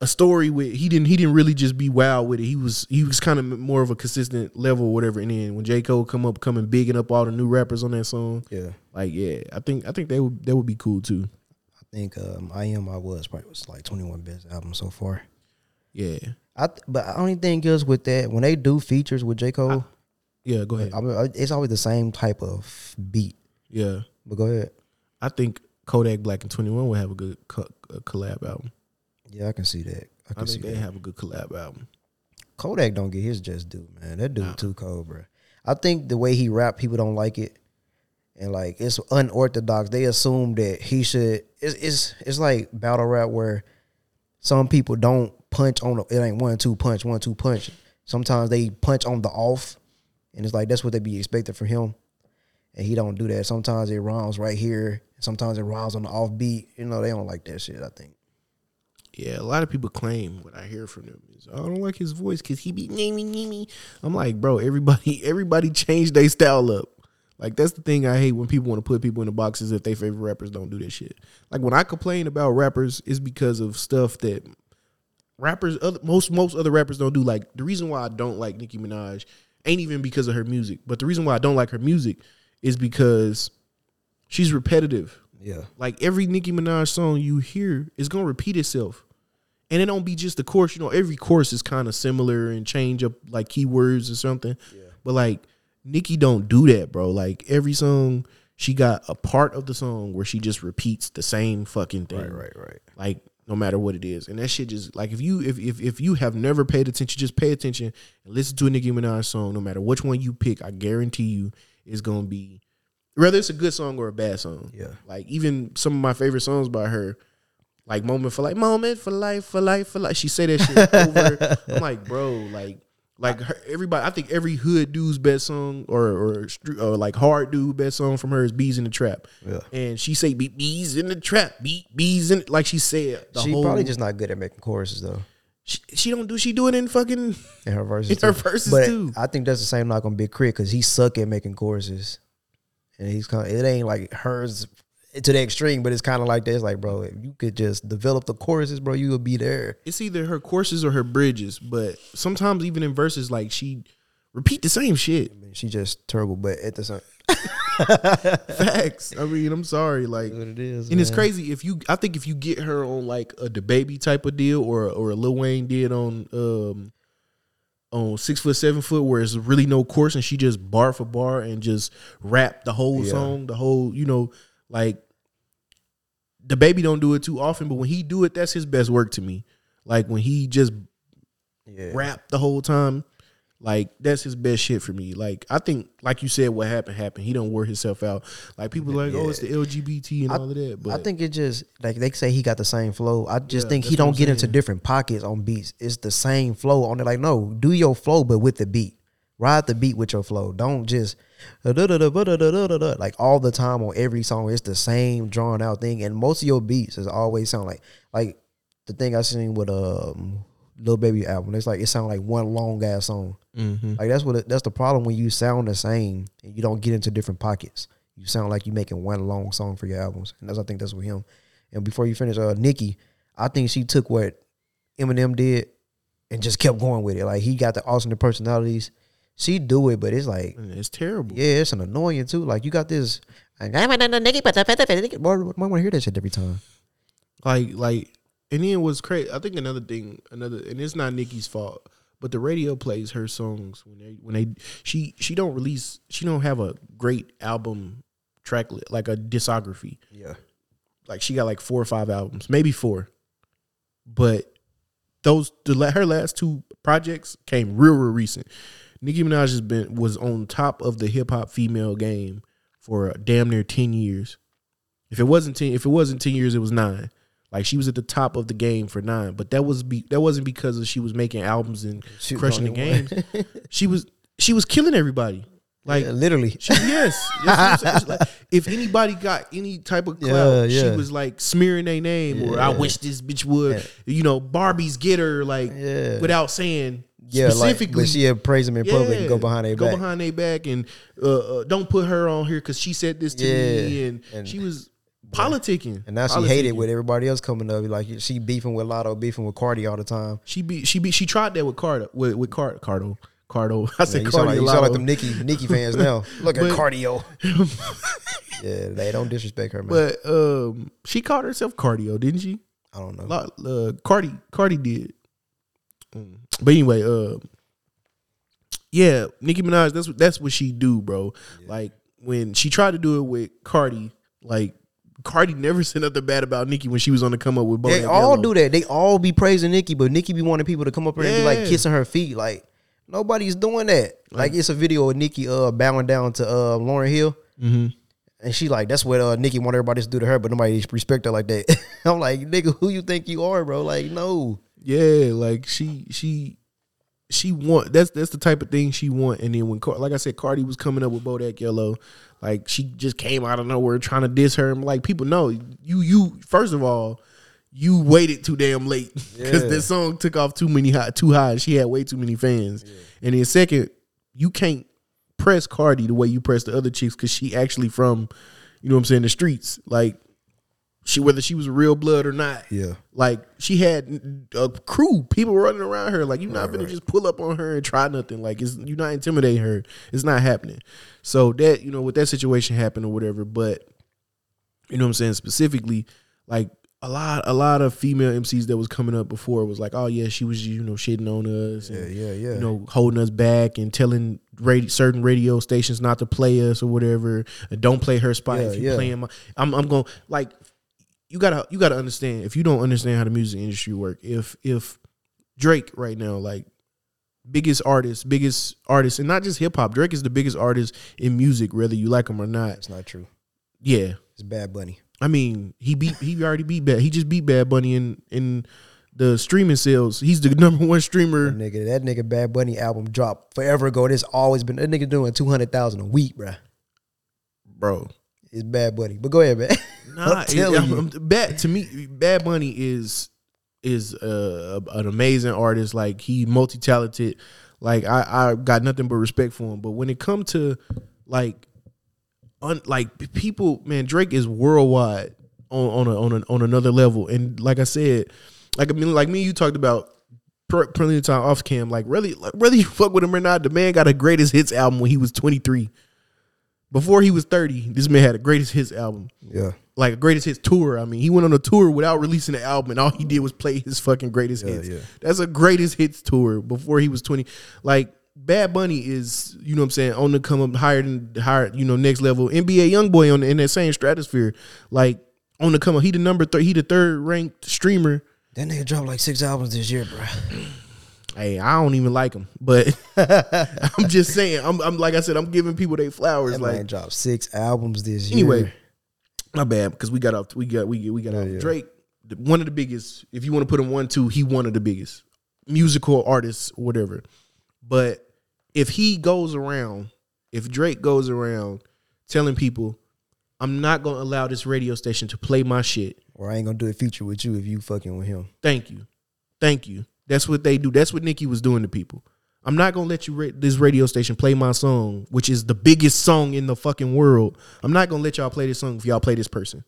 Speaker 4: a story with he didn't he didn't really just be wild with it. He was he was kind of more of a consistent level or whatever. And then when J Cole come up coming bigging up all the new rappers on that song,
Speaker 1: yeah.
Speaker 4: like yeah, I think I think that would that would be cool too.
Speaker 1: I think um, I am. I was probably was like 21 best album so far.
Speaker 4: Yeah,
Speaker 1: I th- but only thing is with that when they do features with J Cole,
Speaker 4: yeah. Go ahead.
Speaker 1: I mean, uh, it's always the same type of beat.
Speaker 4: yeah,
Speaker 1: But go ahead.
Speaker 4: I think Kodak Black and Twenty One will have a good co- a collab album.
Speaker 1: Yeah, I can see that. I
Speaker 4: I
Speaker 1: can see
Speaker 4: think they
Speaker 1: that.
Speaker 4: have a good collab album.
Speaker 1: Kodak don't get his just due, man. That dude
Speaker 4: Nah.
Speaker 1: too cold, bro. I think the way he rap, people don't like it, and like it's unorthodox. They assume that he should. It's it's, it's like battle rap where some people don't punch on. The, it ain't one two punch, one two punch. Sometimes they punch on the off, and it's like that's what they be expected from him, and he don't do that. Sometimes it rhymes right here. Sometimes it rhymes on the off beat. You know they don't like that shit. I think.
Speaker 4: Yeah, a lot of people claim what I hear from them is oh, I don't like his voice because he be namey namey. I'm like, bro, everybody *laughs* everybody changed their style up. Like that's the thing I hate when people want to put people in the boxes if they favorite rappers don't do that shit. Like when I complain about rappers is because of stuff that rappers other most most other rappers don't do. Like the reason why I don't like Nicki Minaj ain't even because of her music, but the reason why I don't like her music is because she's repetitive.
Speaker 1: Yeah.
Speaker 4: Like every Nicki Minaj song you hear is gonna repeat itself. And it don't be just the chorus, you know, every chorus is kind of similar and change up like keywords or something. Yeah. But like Nicki don't do that, bro. Like every song, she got a part of the song where she just repeats the same fucking thing.
Speaker 1: Right, right, right.
Speaker 4: Like no matter what it is. And that shit just like if you if if if you have never paid attention, just pay attention and listen to a Nicki Minaj song, no matter which one you pick, I guarantee you it's gonna be whether it's a good song or a bad song.
Speaker 1: Yeah.
Speaker 4: Like even some of my favorite songs by her, like Moment for Life, Moment for Life, for Life, for Life. She say that shit over. *laughs* I'm like, bro, like like her, everybody, I think every hood dude's best song or or, or like hard dude best song from her is "Beez in the Trap."
Speaker 1: Yeah.
Speaker 4: and she say "Be- "Beez in the Trap," "Beat bees in," like she said. The
Speaker 1: she
Speaker 4: whole,
Speaker 1: probably just not good at making choruses though.
Speaker 4: she, she don't do she do it in fucking
Speaker 1: In her verses.
Speaker 4: In her
Speaker 1: too.
Speaker 4: verses,
Speaker 1: but
Speaker 4: too.
Speaker 1: I think that's the same knock on Big K.R.I.T. because he suck at making choruses, and he's kind. Of, it ain't like hers to the extreme, but it's kind of like that. It's like, bro, if you could just develop the choruses, bro, you would be there.
Speaker 4: it's either her courses or her bridges, but sometimes even in verses like she repeat the same shit.
Speaker 1: I mean, she just terrible, but at the same, *laughs*
Speaker 4: Facts. I mean, I'm sorry, like
Speaker 1: what it is,
Speaker 4: And it's crazy if you. I think if you get her on like a the baby type of deal, or or a Lil Wayne did on um on six foot seven foot, where it's really no course and she just bar for bar and just rap the whole
Speaker 1: Yeah.
Speaker 4: song, the whole you know like the baby don't do it too often, but when he do it, that's his best work to me. Like when he just
Speaker 1: Yeah.
Speaker 4: rap the whole time. Like that's his best shit for me. Like I think, like you said, what happened happened. He don't wear himself out. Like people are like, oh, it's the LGBT and
Speaker 1: I-
Speaker 4: all of that. But
Speaker 1: I think it just like they say he got the same flow. I just
Speaker 4: Yeah,
Speaker 1: think he don't get into different pockets on beats. It's the same flow on it. Like no, do your flow, but with the beat. Ride the beat with your flow. Don't just. *laughs* like all the time on every song. It's the same drawn out thing, and most of your beats is always sound like like the thing I seen with um Lil Baby album. It's like it sound like one long ass song.
Speaker 4: Mm-hmm.
Speaker 1: Like that's what it, that's the problem when you sound the same and you don't get into different pockets. You sound like you're making one long song for your albums, and that's I think that's with him. And before you finish, uh, Nicki, I think she took what Eminem did and just kept going with it. Like he got the alternate personalities. She do it, but it's like
Speaker 4: it's terrible.
Speaker 1: yeah, it's an annoying too. Like you got this. I want to hear that shit every time.
Speaker 4: Like like and then what's crazy I think another thing another and it's not Nicki's fault but the radio plays her songs when they when they she she don't release she don't have a great album track like a discography
Speaker 1: Yeah,
Speaker 4: like she got like four or five albums maybe four but those the her last two projects came real real recent Nicki Minaj has been was on top of the hip hop female game for damn near 10 years. If it wasn't 10 if it wasn't 10 years it was 9 like she was at the top of the game for 9 but that was be that wasn't because of she was making albums and
Speaker 1: She
Speaker 4: crushing the games. She was she was killing everybody like
Speaker 1: Yeah, literally.
Speaker 4: she, yes, *laughs* Yes. Like, if anybody got any type of clout,
Speaker 1: Yeah,
Speaker 4: she was like smearing their name, or I wish this bitch would, you know, Barbie's get her, like
Speaker 1: Yeah.
Speaker 4: without saying
Speaker 1: Yeah, like,
Speaker 4: specifically.
Speaker 1: but she had praise them in public and go behind their
Speaker 4: go
Speaker 1: back.
Speaker 4: behind their back, and uh, uh, don't put her on here because she said this to me, and,
Speaker 1: And-
Speaker 4: she was politicking,
Speaker 1: And now she hated with everybody else coming up. Like she beefing with Latto, beefing with Cardi all the time.
Speaker 4: She be she be she tried that with Cardo with with Card Cardo Cardo. *laughs* I
Speaker 1: Yeah,
Speaker 4: said
Speaker 1: you, sound like,
Speaker 4: a
Speaker 1: you
Speaker 4: lot.
Speaker 1: sound like them Nicki Nicki fans now. *laughs* Look at
Speaker 4: But-
Speaker 1: cardio. *laughs* yeah, they don't disrespect her, man.
Speaker 4: But um, she called herself Cardio, didn't she?
Speaker 1: I don't know.
Speaker 4: lot, uh, Cardi Cardi did. Mm. But anyway, uh, yeah, Nicki Minaj. That's what that's what she do, bro. Like when she tried to do it with Cardi, like Cardi never said nothing bad about Nicki when she was on the come up with.
Speaker 1: They all do that. They all be praising Nicki, but Nicki be wanting people to come up here and be like kissing her feet. Like nobody's doing that. Like, it's a video of Nicki uh bowing down to uh Lauryn Hill.
Speaker 4: Mhm.
Speaker 1: And she like, that's what uh Nicki want everybody to do to her, but nobody respect her like that. *laughs* I'm like, nigga, who you think you are, bro? Like, no.
Speaker 4: Yeah, like she she she want that's that's the type of thing she want. And then when Car- like I said, Cardi was coming up with Bodak Yellow, like she just came out of nowhere trying to diss her. And like people know you you first of all. You waited too damn late *laughs* because
Speaker 1: Yeah.
Speaker 4: this song took off too many high, too high. She had way too many fans, and then second, you can't press Cardi the way you press the other chicks because she actually from, you know what I'm saying, the streets. Like she whether she was real blood or not.
Speaker 1: Yeah.
Speaker 4: Like she had a crew, people running around her. Like you're not gonna just pull up on her and try nothing. Like it's you're not intimidating her. It's not happening. So that you know, with that situation happened or whatever. But You know what I'm saying? Specifically, like a lot, a lot of female MCs that was coming up before was like, oh yeah, she was you know shitting on us,
Speaker 1: Yeah,
Speaker 4: and,
Speaker 1: yeah, yeah.
Speaker 4: you know holding us back and telling radio, certain radio stations not to play us or whatever. And don't play her spot
Speaker 1: Yeah,
Speaker 4: if you
Speaker 1: yeah.
Speaker 4: playing my. I'm I'm going like you gotta you gotta understand if you don't understand how the music industry work. If if Drake right now like biggest artist, biggest artist, and not just hip hop. Drake is the biggest artist in music, whether you like him or not.
Speaker 1: It's not true.
Speaker 4: Yeah,
Speaker 1: It's Bad Bunny.
Speaker 4: I mean, he beat he already beat Bad. He just beat Bad Bunny in in the streaming sales. He's the *laughs* number one streamer.
Speaker 1: That nigga, that nigga Bad Bunny album dropped forever ago. It's always been that nigga doing two hundred thousand a week, bro.
Speaker 4: Bro,
Speaker 1: It's Bad Bunny. But go ahead, man. *laughs*
Speaker 4: nah,
Speaker 1: I'm telling
Speaker 4: it-
Speaker 1: you.
Speaker 4: I'm- bad to me. Bad Bunny is is uh, an amazing artist. Like he multi talented. Like I I got nothing but respect for him. But when it come to like un, like people, man, Drake is worldwide on on a, on a, on another level. And like I said, like I mean, like me, you talked about plenty of time off cam. Like really, like, whether you *laughs* fuck with him or not, the man got a greatest hits album when he was twenty three. Before he was thirty, this man had a greatest hits album
Speaker 1: yeah.
Speaker 4: like a greatest hits tour. I mean, he went on a tour without releasing an album, and all he did was play his fucking greatest
Speaker 1: Yeah,
Speaker 4: hits.
Speaker 1: yeah.
Speaker 4: That's a greatest hits tour before he was twenty. Like Bad Bunny is, you know what I'm saying, on the come up higher than higher, you know, next level. NBA YoungBoy on the, in that same stratosphere, like on the come up. He the number three, he the third ranked streamer.
Speaker 1: That nigga dropped like six albums this year, bro.
Speaker 4: Hey, I don't even like him, but *laughs* I'm just saying. I'm, I'm like I said, I'm giving people their flowers.
Speaker 1: That
Speaker 4: like
Speaker 1: dropped six albums this year.
Speaker 4: Anyway, my bad because we got off. We got we we got off.
Speaker 1: yeah.
Speaker 4: Drake, one of the biggest. If you want to put him one, two, he one of the biggest musical artists, whatever. But if he goes around, if Drake goes around telling people, "I'm not gonna allow this radio station to play my shit,"
Speaker 1: Or I ain't gonna do a feature with you if you fucking with him.
Speaker 4: thank you, thank you. That's what they do. That's what Nicki was doing to people. I'm not gonna let you ra- this radio station play my song, which is the biggest song in the fucking world. I'm not gonna let y'all play this song if y'all play this person.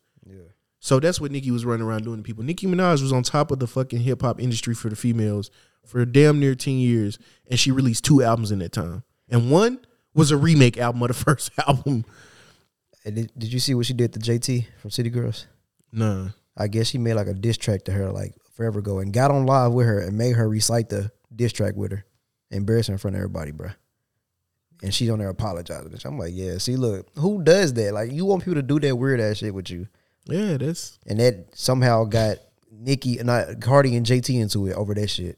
Speaker 4: So that's what Nicki was running around doing to people. Nicki Minaj was on top of the fucking hip hop industry for the females for damn near 10 years, and she released two albums in that time. And one was a remake album of the *laughs* first album.
Speaker 1: And did, did you see what she did to JT from City Girls?
Speaker 4: Nah.
Speaker 1: I guess she made like a diss track to her like forever ago and got on live with her and made her recite the diss track with her. Embarrass her in front of everybody, bruh. And she's on there apologizing. I'm like, yeah, see, look, who does that? Like, you want people to do that weird ass shit with you.
Speaker 4: Yeah, that's
Speaker 1: And that somehow got Nicki, not Cardi and JT into it over that shit.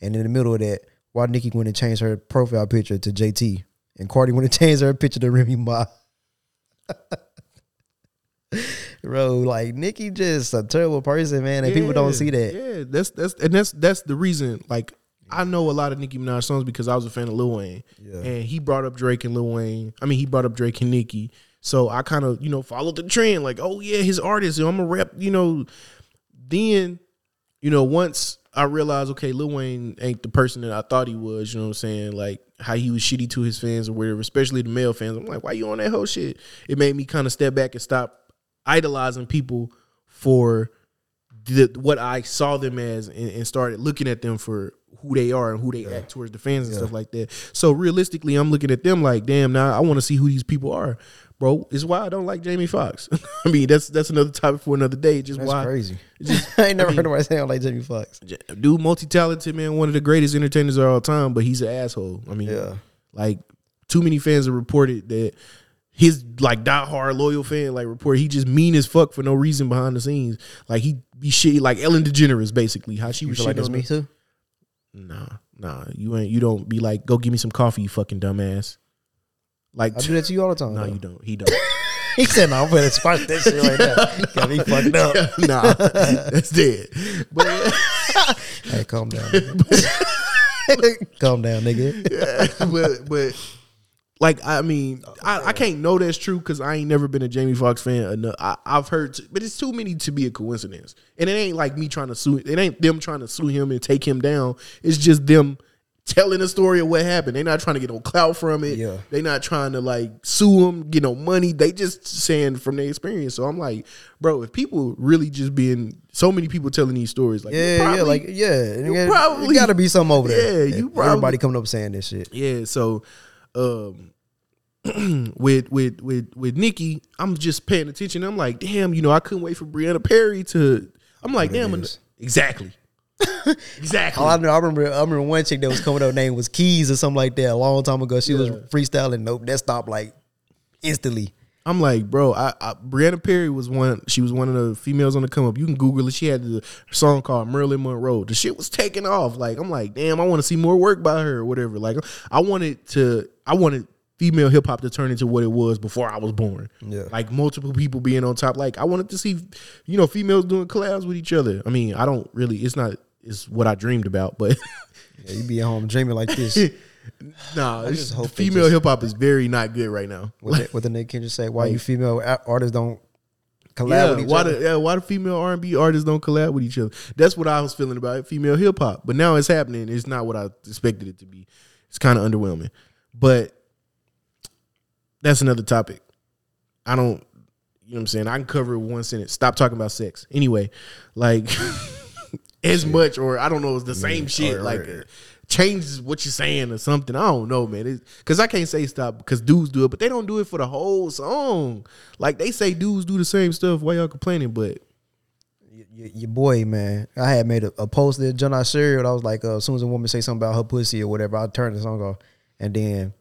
Speaker 1: And in the middle of that, why Nicki went and changed her profile picture to JT, and Cardi went and *laughs* changed her picture to Remy Ma. *laughs* Bro, like Nicki just a terrible person, man, and people don't see that.
Speaker 4: Yeah, that's that's and that's that's the reason. Like I know a lot of Nicki Minaj songs because I was a fan of Lil Wayne,
Speaker 1: Yeah.
Speaker 4: and he brought up Drake and Lil Wayne. I mean, he brought up Drake and Nicki. So I kind of you know followed the trend. Like, oh yeah, his artist. I'm a rep. You know, then you know once I realized, okay, Lil Wayne ain't the person that I thought he was. You know what I'm saying? Like how he was shitty to his fans or whatever, especially the male fans. I'm like, why you on that whole shit? It made me kind of step back and stop idolizing people for the, what I saw them as and, and started looking at them for who they are and who they act towards the fans and stuff like that. So realistically, I'm looking at them like, damn, now I want to see who these people are, bro. It's why I don't like Jamie Foxx. *laughs* I mean, that's that's another topic for another day. Just
Speaker 1: That's
Speaker 4: why
Speaker 1: crazy.
Speaker 4: just- *laughs*
Speaker 1: I ain't never
Speaker 4: I mean-
Speaker 1: heard nobody say I like Jamie Foxx.
Speaker 4: dude, multi talented man, one of the greatest entertainers of all time, but he's an asshole. I mean,
Speaker 1: Yeah.
Speaker 4: like too many fans have reported that his like diehard loyal fan like report he just mean as fuck for no reason behind the scenes. Like he be shit like Ellen DeGeneres basically how she
Speaker 1: You
Speaker 4: was
Speaker 1: feel like
Speaker 4: on
Speaker 1: me too?
Speaker 4: Nah, nah, you ain't. You don't be like, go give me some coffee, you fucking dumbass. Like,
Speaker 1: I do that to you all the time.
Speaker 4: no,
Speaker 1: though.
Speaker 4: you don't. He don't. *laughs*
Speaker 1: he said, "No, I'm gonna spark that shit right now." *laughs* Got me fucked up. *laughs*
Speaker 4: nah, that's dead. But
Speaker 1: Hey, calm down. nigga. calm down, nigga.
Speaker 4: but but like I mean, I, I can't know that's true because I ain't never been a Jamie Foxx fan. Enough. I, I've heard, t- but it's too many to be a coincidence. And it ain't like me trying to sue. It ain't them trying to sue him and take him down. It's just them telling a story of what happened. They're not trying to get no clout from it.
Speaker 1: Yeah.
Speaker 4: They're not trying to like sue him, get no money. They just saying from their experience. So I'm like, bro, if people really just being so many people telling these stories, like
Speaker 1: Yeah, yeah, like yeah.
Speaker 4: you
Speaker 1: You
Speaker 4: probably-
Speaker 1: got to be something over there.
Speaker 4: Yeah, you probably, Everybody
Speaker 1: coming up saying this shit.
Speaker 4: Yeah, so um *clears throat* with with with with Nicki, I'm just paying attention. I'm like, damn, you know, I couldn't wait for Brianna Perry to. I'm like, damn, exactly, *laughs* exactly.
Speaker 1: All I know, I remember, I remember one chick that was coming up, name was Keys or something like that, a long time ago. She was freestyling. Nope, that stopped like instantly.
Speaker 4: I'm like, bro, I, I Brianna Perry was one. She was one of the females on the come up. You can Google it. She had the song called Marilyn Monroe. The shit was taking off. Like, I'm like, damn, I want to see more work by her or whatever. Like, I wanted to, I wanted female hip hop to turn into what it was before I was born.
Speaker 1: Yeah.
Speaker 4: Like multiple people being on top. Like, I wanted to see, you know, females doing collabs with each other. I mean, I don't really. It's not. It's what I dreamed about, but. *laughs*
Speaker 1: Yeah, you be at home dreaming like this. *laughs*
Speaker 4: Nah, it's-
Speaker 1: just hope
Speaker 4: female hip hop is very not good right now.
Speaker 1: What, the, what the nigga can just say? Why you female artists don't collab
Speaker 4: Yeah,
Speaker 1: with each
Speaker 4: why
Speaker 1: other?
Speaker 4: the yeah, why the female R and B artists don't collab with each other? That's what I was feeling about it, female hip hop. But now it's happening. It's not what I expected it to be. It's kind of underwhelming. But that's another topic. I don't. You know what I'm saying? I can cover it one sentence. Stop talking about sex. Anyway, like *laughs* as much or I don't know, it's the same shit.
Speaker 1: or-
Speaker 4: like
Speaker 1: or-
Speaker 4: changes what you're saying or something. I don't know, man. Because I can't say stop because dudes do it, but they don't do it for the whole song. Like they say dudes do the same stuff. Why y'all complaining? But
Speaker 1: your, your boy, man. I had made a, a post that John I shared. I was like, uh, as soon as a woman say something about her pussy or whatever, I turn the song off, and then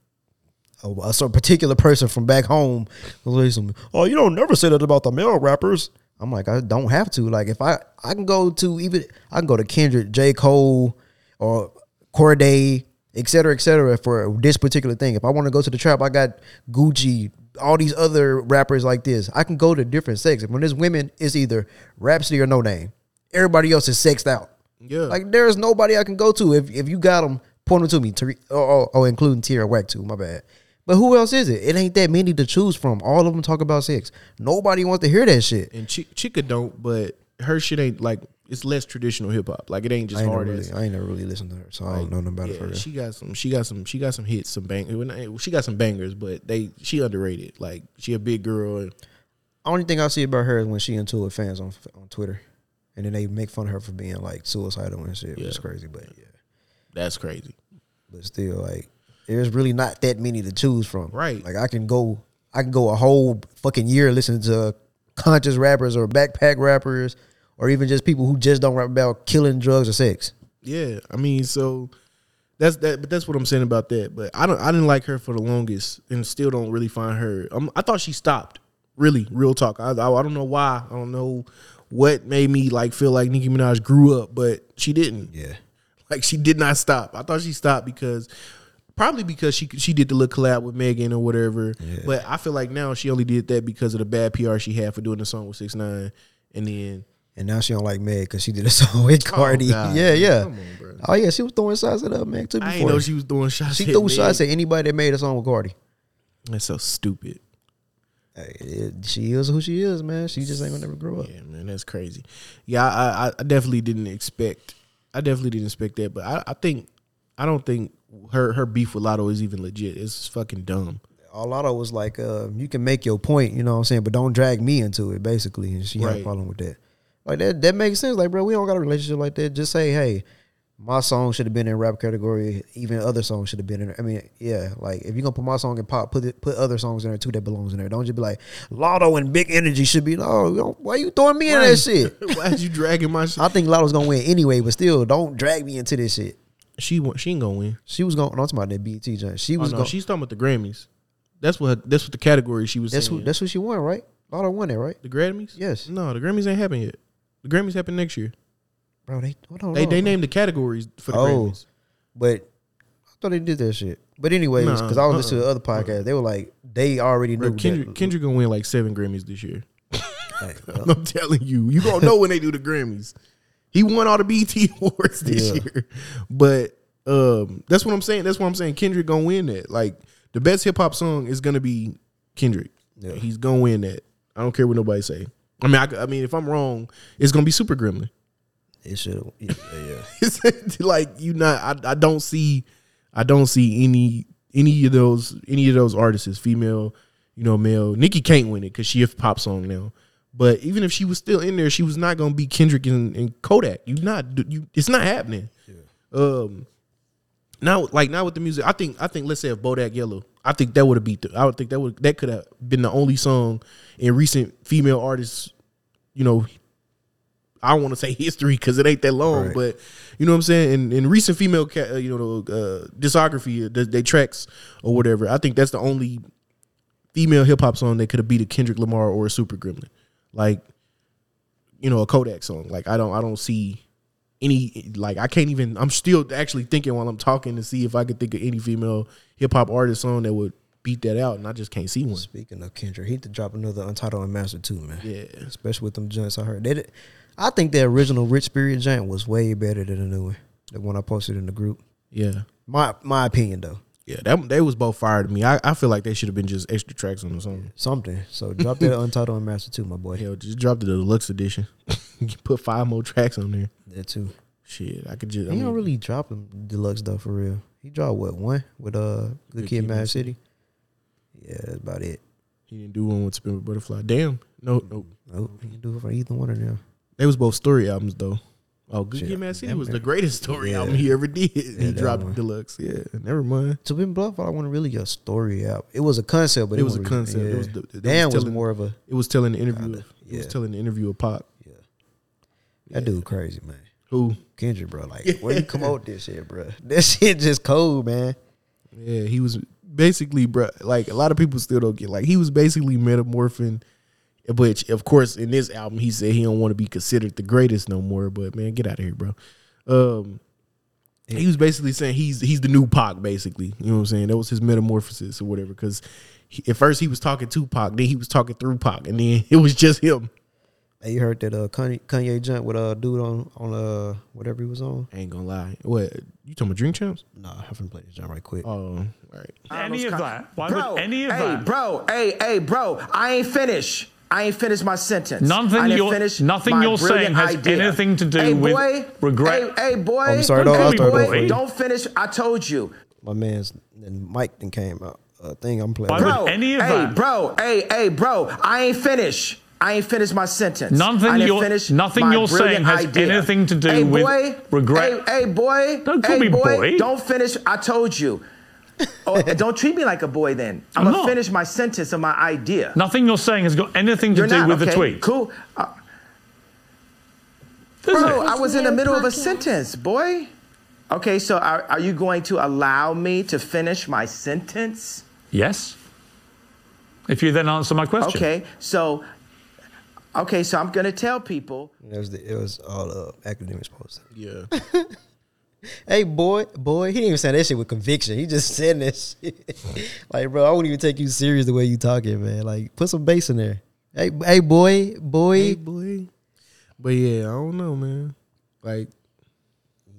Speaker 1: a, a particular person from back home was like, "Oh, you don't never say that about the male rappers." I'm like, I don't have to. Like, if I I can go to even I can go to Kendrick, J Cole, or Cordae, et cetera, et cetera, for this particular thing. If I want to go to the trap, I got Gucci, all these other rappers like this. I can go to different sections. When there's women, it's either Rapsody or Noname. Everybody else is sexed out.
Speaker 4: yeah,
Speaker 1: Like there's nobody I can go to. If if you got them, point them to me. Oh, oh, oh, including Tierra Whack too. My bad. But who else is it? It ain't that many to choose from. All of them talk about sex. Nobody wants to hear that shit.
Speaker 4: and Ch- Chika don't. But her shit ain't like it's less traditional hip hop. Like it ain't
Speaker 1: I
Speaker 4: just
Speaker 1: ain't,
Speaker 4: hard
Speaker 1: really,
Speaker 4: as.
Speaker 1: I ain't never really listened to her, so I don't know nothing about it
Speaker 4: Yeah,
Speaker 1: real.
Speaker 4: she got some. She got some. She got some hits, some bang. She got some bangers, but they she underrated. Like she a big girl. And,
Speaker 1: Only thing I see about her is when she into it fans on on Twitter, and then they make fun of her for being like suicidal and shit,
Speaker 4: Yeah.
Speaker 1: crazy. But yeah,
Speaker 4: that's crazy.
Speaker 1: but still, like there's really not that many to choose from.
Speaker 4: Right.
Speaker 1: Like I can go, I can go a whole fucking year listening to conscious rappers or backpack rappers, or even just people who just don't rap about killing, drugs, or sex.
Speaker 4: Yeah, I mean, so that's that. But that's what I'm saying about that. But I don't. I didn't like her for the longest, and still don't really find her. Um, I thought she stopped. Really, real talk. I, I I don't know why. I don't know what made me like feel like Nicki Minaj grew up, but she didn't.
Speaker 1: Yeah.
Speaker 4: Like she did not stop. I thought she stopped because probably because she she did the little collab with Megan or whatever. But I feel like now she only did that because of the bad PR she had for doing the song with Six Nine, and then
Speaker 1: And now she don't like Meg because she did a *laughs* song with Cardi.
Speaker 4: Oh, God.
Speaker 1: yeah, yeah.
Speaker 4: Come on, bro.
Speaker 1: Oh yeah, she was throwing shots at uh, Meg too. Before.
Speaker 4: I know she was throwing shots.
Speaker 1: She
Speaker 4: at
Speaker 1: threw
Speaker 4: Meg.
Speaker 1: shots at anybody that made a song with Cardi.
Speaker 4: That's so stupid.
Speaker 1: Hey, it- she is who she is, man. She just ain't gonna never grow up.
Speaker 4: Yeah, man, that's crazy. Yeah, I, I, I definitely didn't expect. I definitely didn't expect that, but I, I think, I don't think her her beef with Latto is even legit. It's fucking dumb.
Speaker 1: Latto was like, uh, you can make your point, you know what I'm saying, but don't drag me into it, basically. And she had a problem with that. Like that that makes sense. Like, bro, we don't got a relationship like that. Just say, hey, my song should have been in rap category. Even other songs should have been in there. I mean, yeah, like if you're gonna put my song in pop, put it put other songs in there too that belongs in there. Don't just be like, Latto and Big Energy should be no, why you throwing me in that shit? *laughs*
Speaker 4: Why'd you dragging my shit?
Speaker 1: I think Latto's gonna win anyway, but still, don't drag me into this shit.
Speaker 4: She wa- she ain't gonna win.
Speaker 1: She was going. No, I'm talking about that BET joint. She
Speaker 4: Oh,
Speaker 1: was
Speaker 4: no,
Speaker 1: going.
Speaker 4: she's talking about the Grammys. That's what that's what the category she was
Speaker 1: That's who. That's who she won, right? Latto won it, right?
Speaker 4: the Grammys.
Speaker 1: Yes.
Speaker 4: No, the Grammys ain't happened yet. The Grammys happen next year.
Speaker 1: Bro, they hold on.
Speaker 4: They
Speaker 1: hold
Speaker 4: they
Speaker 1: on.
Speaker 4: named the categories for the
Speaker 1: Oh.
Speaker 4: Grammys.
Speaker 1: But I thought they did that shit. But anyways,
Speaker 4: Nah,
Speaker 1: because I was listening to
Speaker 4: uh-uh,
Speaker 1: other podcasts, they were like they already knew
Speaker 4: Bro, Kendrick,
Speaker 1: that.
Speaker 4: Kendrick gonna win like seven Grammys this year. *laughs*
Speaker 1: Like, *laughs* well,
Speaker 4: I'm telling you, you gonna know when they do the Grammys. He won all the BET *laughs* awards this
Speaker 1: Yeah.
Speaker 4: year, but um, that's what I'm saying. That's what I'm saying. Kendrick gonna win that. Like the best hip hop song is gonna be Kendrick.
Speaker 1: Yeah.
Speaker 4: He's gonna win that. I don't care what nobody say. I mean, I, I mean, if I'm wrong, it's gonna be Super Gremlin.
Speaker 1: it should. Yeah, yeah. *laughs*
Speaker 4: Like you not. I, I don't see. I don't see any any of those any of those artists, female, you know, male. Nicki can't win it because she a pop song now. But even if she was still in there, she was not gonna be Kendrick and, and Kodak. You not you. It's not happening. Um. Now, like now with the music, I think I think let's say if Bodak Yellow, I think that would have beat. The, I would think that would that could have been the only song in recent female artists. You know, I don't want to say *laughs* history because it ain't that long,
Speaker 1: Right.
Speaker 4: but you know what I'm saying. In, in recent female, ca- uh, you know, uh, discography, uh, the, they tracks or whatever. I think that's the only female hip hop song that could have beat a Kendrick Lamar or a Super Gremlin, like you know, a Kodak song. Like I don't, I don't see any like I can't even. I'm still actually thinking while I'm talking to see if I could think of any female hip hop artist song that would beat that out, and I just can't see one.
Speaker 1: Speaking of Kendrick, he need to drop another Untitled and Master too, man.
Speaker 4: Yeah.
Speaker 1: especially with them joints I heard. They did, I think the original Rich Spirit joint was way better than the new one, the one I posted in the group.
Speaker 4: Yeah,
Speaker 1: My my opinion though,
Speaker 4: yeah, that they was both fired to me. I, I feel like they should have been just extra tracks on the song.
Speaker 1: something. So drop that Untitled Master too, my boy.
Speaker 4: Hell, just drop the deluxe edition. *laughs* You Put five more tracks on there.
Speaker 1: That too.
Speaker 4: Shit, I could just. I
Speaker 1: He
Speaker 4: mean,
Speaker 1: don't really drop them deluxe though for real. He dropped what one with uh Good, Kid, Mad City. Yeah, that's about it.
Speaker 4: He didn't do one with Spin with Butterfly. Damn. No, no.
Speaker 1: Nope, He didn't do it for either one of them.
Speaker 4: They was both story albums though. Oh, Good
Speaker 1: Shit,
Speaker 4: Kid, Mad City was the greatest story
Speaker 1: Yeah.
Speaker 4: album he ever did. *laughs* he dropped
Speaker 1: one.
Speaker 4: deluxe. Yeah, never mind.
Speaker 1: To be bluff, I wasn't really get a story out. It was a concept, but
Speaker 4: It
Speaker 1: it,
Speaker 4: was a
Speaker 1: really-
Speaker 4: concept. It was the- it was
Speaker 1: Damn was,
Speaker 4: telling-
Speaker 1: more of a
Speaker 4: It was telling the interview.
Speaker 1: Kinda,
Speaker 4: of, It was telling the interview of Pop.
Speaker 1: Yeah, that dude crazy man.
Speaker 4: Who?
Speaker 1: Kendrick, bro. Like, *laughs* where you come out this shit, bro? *laughs* That shit just cold, man.
Speaker 4: Yeah, he was basically, bro. Like a lot of people still don't get. Like he was basically metamorphing. Which, of course, in this album, he said he don't want to be considered the greatest no more. But man, get out of here, bro. Um, he was basically saying he's he's the new Pac, basically. You know what I'm saying? That was his metamorphosis or whatever. Because at first he was talking to Pac, then he was talking through Pac, and then *laughs* it was just him.
Speaker 1: Hey, you heard that uh, Kanye, Kanye jump with a uh, dude on on uh whatever he was on?
Speaker 4: I ain't gonna lie. What you talking about? Drink champs?
Speaker 1: Nah, I haven't played this jump right quick.
Speaker 4: Oh, all right.
Speaker 7: Any of that? Why
Speaker 8: Bro,
Speaker 7: would any of
Speaker 8: hey,
Speaker 7: that?
Speaker 8: bro, hey, hey, bro, I ain't finished. I ain't finished my sentence.
Speaker 7: Nothing you're-
Speaker 8: finish
Speaker 7: nothing you're saying has
Speaker 8: idea.
Speaker 7: anything to do
Speaker 8: hey,
Speaker 7: with
Speaker 8: boy,
Speaker 7: regret.
Speaker 8: Hey, hey boy,
Speaker 1: I'm sorry,
Speaker 7: don't-
Speaker 8: hey,
Speaker 7: I'll
Speaker 8: boy, don't finish. I told you.
Speaker 1: My man's and Mike then came out. Uh, thing I'm playing.
Speaker 7: Why
Speaker 1: with.
Speaker 7: would
Speaker 8: Bro,
Speaker 7: any of
Speaker 8: hey,
Speaker 7: that-
Speaker 8: bro, hey, hey, bro, I ain't finished. I ain't finished my sentence.
Speaker 7: Nothing
Speaker 8: I
Speaker 7: you're-
Speaker 8: finish
Speaker 7: nothing you're saying has
Speaker 8: idea.
Speaker 7: anything to do
Speaker 8: hey,
Speaker 7: with
Speaker 8: boy,
Speaker 7: regret.
Speaker 8: Hey, hey boy,
Speaker 7: Don't call
Speaker 8: hey,
Speaker 7: me
Speaker 8: boy,
Speaker 7: boy.
Speaker 8: don't finish. I told you. Oh, don't treat me like a boy then. *laughs* I'm,
Speaker 7: I'm
Speaker 8: gonna
Speaker 7: not.
Speaker 8: finish my sentence and my idea.
Speaker 7: Nothing you're saying has got anything to
Speaker 8: You're
Speaker 7: do
Speaker 8: not,
Speaker 7: with the tweet.
Speaker 8: Cool. Uh, bro,
Speaker 7: it?
Speaker 8: I was in the middle of a sentence, boy. Okay, so are, are you going to allow me to finish my sentence?
Speaker 7: Yes. If you then answer my question.
Speaker 8: Okay, so okay, so I'm gonna tell people.
Speaker 1: It was the, it was all uh, academics posted.
Speaker 4: Yeah. *laughs*
Speaker 1: Hey boy, boy, he didn't even say that shit with conviction. He just *laughs* said that shit. like, bro, I wouldn't even take you serious the way you talking, man. Like, put some bass in there. Hey, hey, boy, boy,
Speaker 4: Hey, boy. But yeah, I don't know, man. Like,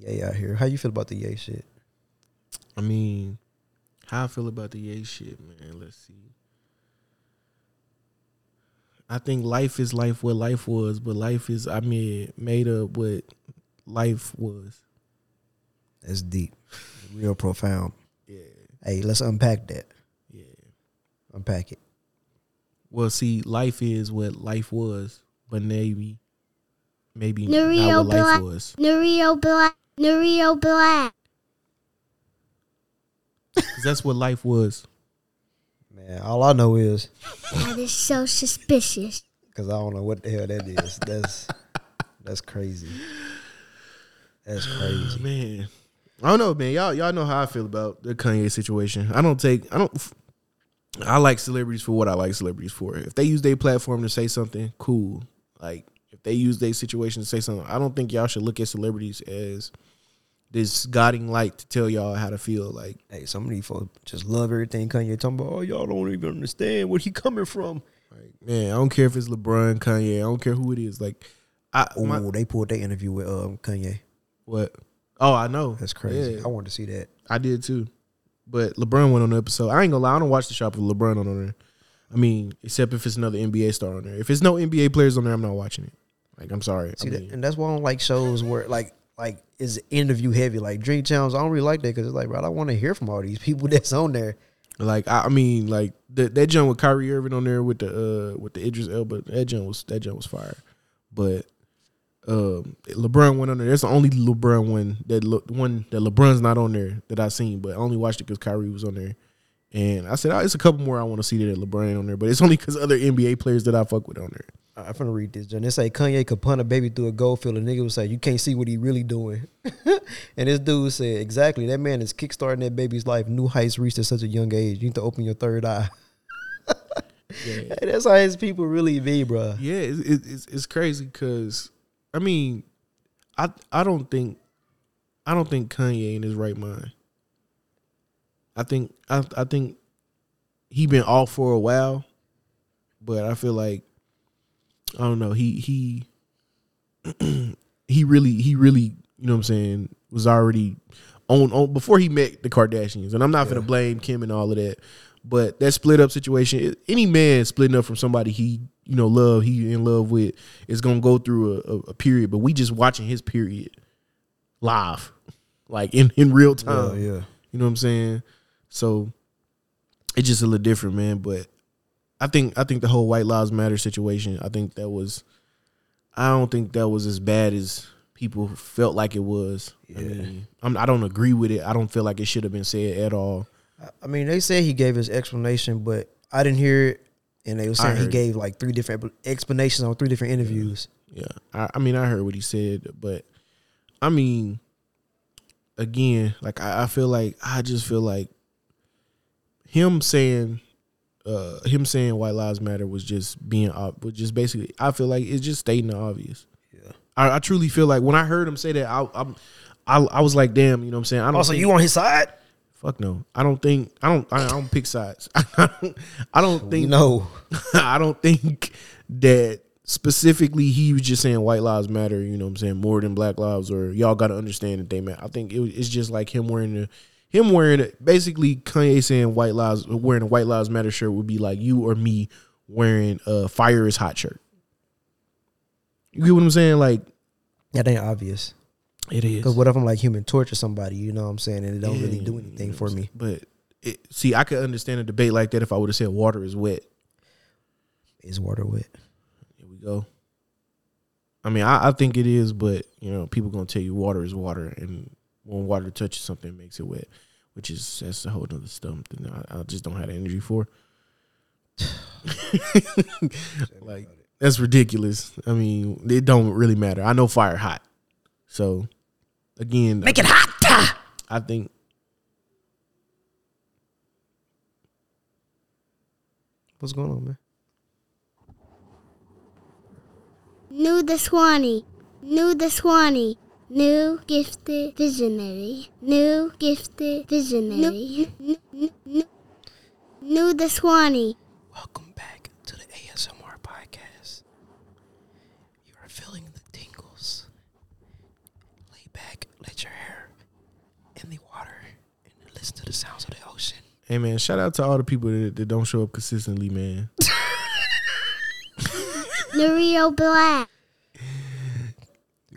Speaker 1: Yay out here. How you feel about the yay shit?
Speaker 4: I mean, how I feel about the Ye shit, man. Let's see. I think life is life what life was, but life is I mean made up what life was.
Speaker 1: That's deep, real profound.
Speaker 4: Yeah.
Speaker 1: Hey, let's unpack that.
Speaker 4: Yeah.
Speaker 1: Unpack it.
Speaker 4: Well, see, life is what life was, but maybe maybe
Speaker 9: Nurio
Speaker 4: not what life
Speaker 9: Black.
Speaker 4: was.
Speaker 9: Nurio Black. Nurio Black.
Speaker 4: 'Cause *laughs* that's what life was.
Speaker 1: Man, all I know is
Speaker 9: That is so suspicious.
Speaker 1: because I don't know what the hell that is. That's that's crazy. That's *sighs* crazy.
Speaker 4: Man. I don't know, man. Y'all y'all know how I feel about the Kanye situation. I don't take I don't I like celebrities for what I like celebrities for. If they use their platform to say something, cool. Like if they use their situation to say something, I don't think y'all should look at celebrities as this guiding light to tell y'all how to feel. Like
Speaker 1: Hey, some of these folks just love everything Kanye talking about. Oh, y'all don't even understand where he coming from.
Speaker 4: like man, I don't care if it's LeBron, Kanye, I don't care who it is. Like I
Speaker 1: Oh,
Speaker 4: my-
Speaker 1: they pulled that interview with um, Kanye.
Speaker 4: what? Oh, I know.
Speaker 1: That's crazy.
Speaker 4: Yeah.
Speaker 1: I wanted to see that.
Speaker 4: I did too. But LeBron went on the episode. I ain't gonna lie, I don't watch the shop with LeBron on there. I mean, except if it's another NBA star on there. If it's no NBA players on there, I'm not watching it. Like, I'm sorry.
Speaker 1: See
Speaker 4: I
Speaker 1: that, and that's why I don't like shows where like like is interview heavy. Like Drink Champs, I don't really like that because it's like, bro, I want to hear from all these people *laughs* that's on there.
Speaker 4: like I, I mean, like the, that jump with Kyrie Irving on there with the uh with the Idris Elba, that jump was that jump was fire. But um LeBron went on there. That's the only LeBron one that Le, one that LeBron's not on there that I seen. But I only watched it because Kyrie was on there, And I said, oh, it's a couple more I want to see that LeBron on there, but it's only because other NBA players that I fuck with on there.
Speaker 1: I'm finna read this. John. They say Kanye could punt a baby through a goal field. A nigga would say, "You can't see what he really doing." *laughs* and this dude said, "Exactly. That man is kickstarting that baby's life. New heights reached at such a young age. You need to open your third eye." *laughs* Hey, that's how his people really be, bro.
Speaker 4: Yeah, it's it's, it's- it's crazy because I mean, I I don't think I don't think Kanye in his right mind. I think I I think he been off for a while, but I feel like I don't know he he *clears throat* he really he really you know what I'm saying was already on on before he met the Kardashians, and I'm not gonna blame Kim and all of that, but that split up situation, any man splitting up from somebody he you know love he in love with is gonna go through a, a, period, but we just watching his period live, like in in real time.
Speaker 1: yeah.
Speaker 4: You know what I'm saying? So it's just a little different, man. But I think I think the whole White Lives Matter situation, I think that was I don't think that was as bad as people felt like it was. Yeah. I mean, I'm, I don't agree with it. I don't feel like it should have been said at all.
Speaker 1: I mean, they said he gave his explanation, but I didn't hear it. And they were saying he gave like three different explanations on three different interviews.
Speaker 4: Yeah, I, I mean, I heard what he said, but I mean, again, like I, I feel like I just feel like him saying, uh, him saying White Lives Matter was just being, ob- was just basically. I feel like it's just stating the obvious. Yeah, I, I truly feel like when I heard him say that, I, I'm, I, I was like, damn, you know what I'm saying? I don't.
Speaker 1: Also,
Speaker 4: think-
Speaker 1: you on his side?
Speaker 4: Fuck no. I don't think. I don't. I, don't pick sides. *laughs* I don't, I don't think.
Speaker 1: No. *laughs*
Speaker 4: I don't think that specifically he was just saying white lives matter. You know what I'm saying more than black lives, or y'all got to understand that they matter. I think it, it's just like him wearing the. Him wearing it, basically Kanye saying white lives, wearing a white lives matter shirt would be like you or me wearing a fire is hot shirt. You get what I'm saying? Like
Speaker 1: That ain't obvious.
Speaker 4: It is.
Speaker 1: Because what if I'm like human torture somebody, you know what I'm saying, and it don't really do anything for me?
Speaker 4: But it, see, I could understand a debate like that if I would have said water is wet.
Speaker 1: Is water wet?
Speaker 4: Here we go. I mean, I, I think it is, but you know, people gonna tell you water is water, and when water touches something, it makes it wet, which is that's a whole other stuff that I, I just don't have the energy for. *laughs* like that's ridiculous. I mean, it don't really matter. I know fire hot, so again, make it hot. I think
Speaker 1: What's going on, man?
Speaker 9: New the Swanee. New the Swanee. New gifted visionary. New gifted visionary. New, new, new, new the Swanee.
Speaker 1: Welcome back to the ASMR podcast. You are feeling the tingles. Lay back, let your hair in the water, and listen to the sounds of the ocean.
Speaker 4: Hey man, shout out to all the people that, that don't show up consistently, man. *laughs*
Speaker 9: Nereo Black.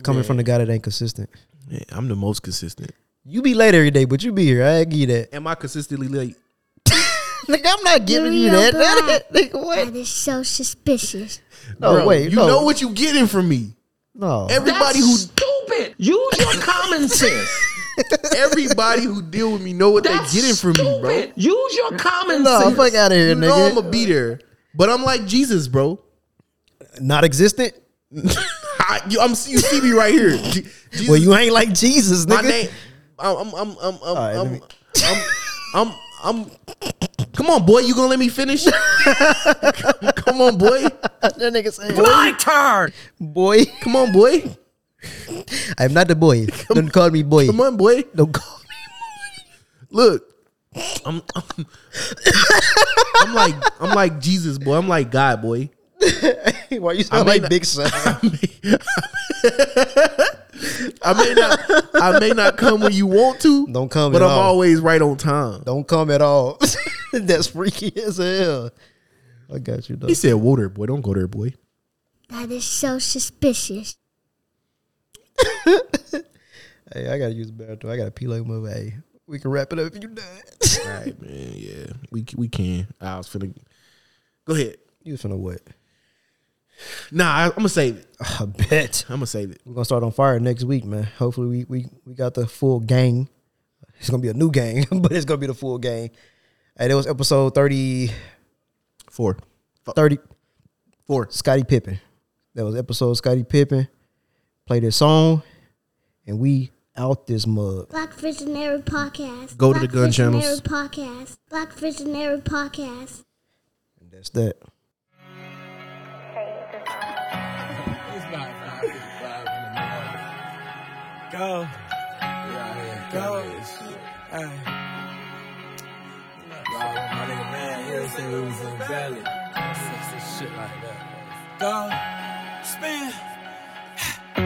Speaker 1: Coming from the guy that ain't consistent.
Speaker 4: Yeah, I'm the most consistent.
Speaker 1: You be late every day, but you be here. I give you that.
Speaker 4: Am I consistently late? *laughs*
Speaker 1: Nigga, I'm not giving you
Speaker 9: Nereo
Speaker 1: that. *laughs*
Speaker 9: Black.
Speaker 1: Nigga, what?
Speaker 9: That is so suspicious.
Speaker 1: No,
Speaker 4: Bro,
Speaker 1: wait.
Speaker 4: you
Speaker 1: no.
Speaker 4: know what you're getting from me.
Speaker 1: No.
Speaker 4: Everybody who
Speaker 10: stupid. Use your common *laughs* sense.
Speaker 4: everybody who deal with me know what they getting from me, bro.
Speaker 10: Use your common sense.
Speaker 1: No,
Speaker 10: sense.
Speaker 1: fuck out of here,
Speaker 4: You know
Speaker 1: nigga.
Speaker 4: I'm gonna be but I'm like Jesus, bro.
Speaker 1: not existent? *laughs*
Speaker 4: I, you, I'm you see me right here. Je- Jesus,
Speaker 1: Well, you ain't like Jesus,
Speaker 4: my
Speaker 1: nigga.
Speaker 4: name. I'm I'm I'm I'm I'm,
Speaker 1: right, let
Speaker 4: I'm,
Speaker 1: me-
Speaker 4: I'm, I'm I'm Come on, boy. You gonna let me finish? *laughs* Come on, boy.
Speaker 1: that nigga say,
Speaker 10: My turn.
Speaker 1: boy.
Speaker 4: Come on, boy. *laughs*
Speaker 1: I'm not the boy. *laughs* Don't call me boy.
Speaker 4: Come on, boy.
Speaker 1: Don't call
Speaker 4: Look, I'm, I'm, I'm like I'm like Jesus, boy. I'm like God, boy.
Speaker 1: me. *laughs* Why you
Speaker 4: I
Speaker 1: sound
Speaker 4: may
Speaker 1: like
Speaker 4: not-
Speaker 1: Big Son?
Speaker 4: I may not I may not come when you want to.
Speaker 1: Don't come
Speaker 4: but
Speaker 1: at
Speaker 4: I'm
Speaker 1: all.
Speaker 4: always right on time.
Speaker 1: Don't come at all. That's freaky as hell. I got you though.
Speaker 4: He said, "Water, boy. Don't go there, boy."
Speaker 9: That is so suspicious. *laughs*
Speaker 1: Hey, I gotta use the bathroom. I gotta pee like my way. We can wrap it up if you done.
Speaker 4: All right, *laughs* man. Yeah, we we can. I was finna go ahead.
Speaker 1: you was finna what?
Speaker 4: Nah, I, I'm gonna save it. *laughs*
Speaker 1: I bet.
Speaker 4: I'm gonna save it.
Speaker 1: We're gonna start on fire next week, man. Hopefully we we, we got the full gang. It's gonna be a new gang, but it's gonna be the full gang. Hey, that was episode 30,
Speaker 4: Four.
Speaker 1: 30
Speaker 4: Four.
Speaker 1: Scottie Pippen. That was episode Scottie Pippen. Play this song, and we out this mug.
Speaker 9: Black Visionary Podcast.
Speaker 4: Go to the
Speaker 9: Black
Speaker 4: gun
Speaker 9: Visionary
Speaker 4: channels.
Speaker 9: Podcast. Black Visionary Podcast.
Speaker 1: And that's that.
Speaker 11: Go. Go. Hey. My nigga man, he said we was in Valley. Shit like that. Go. Spin.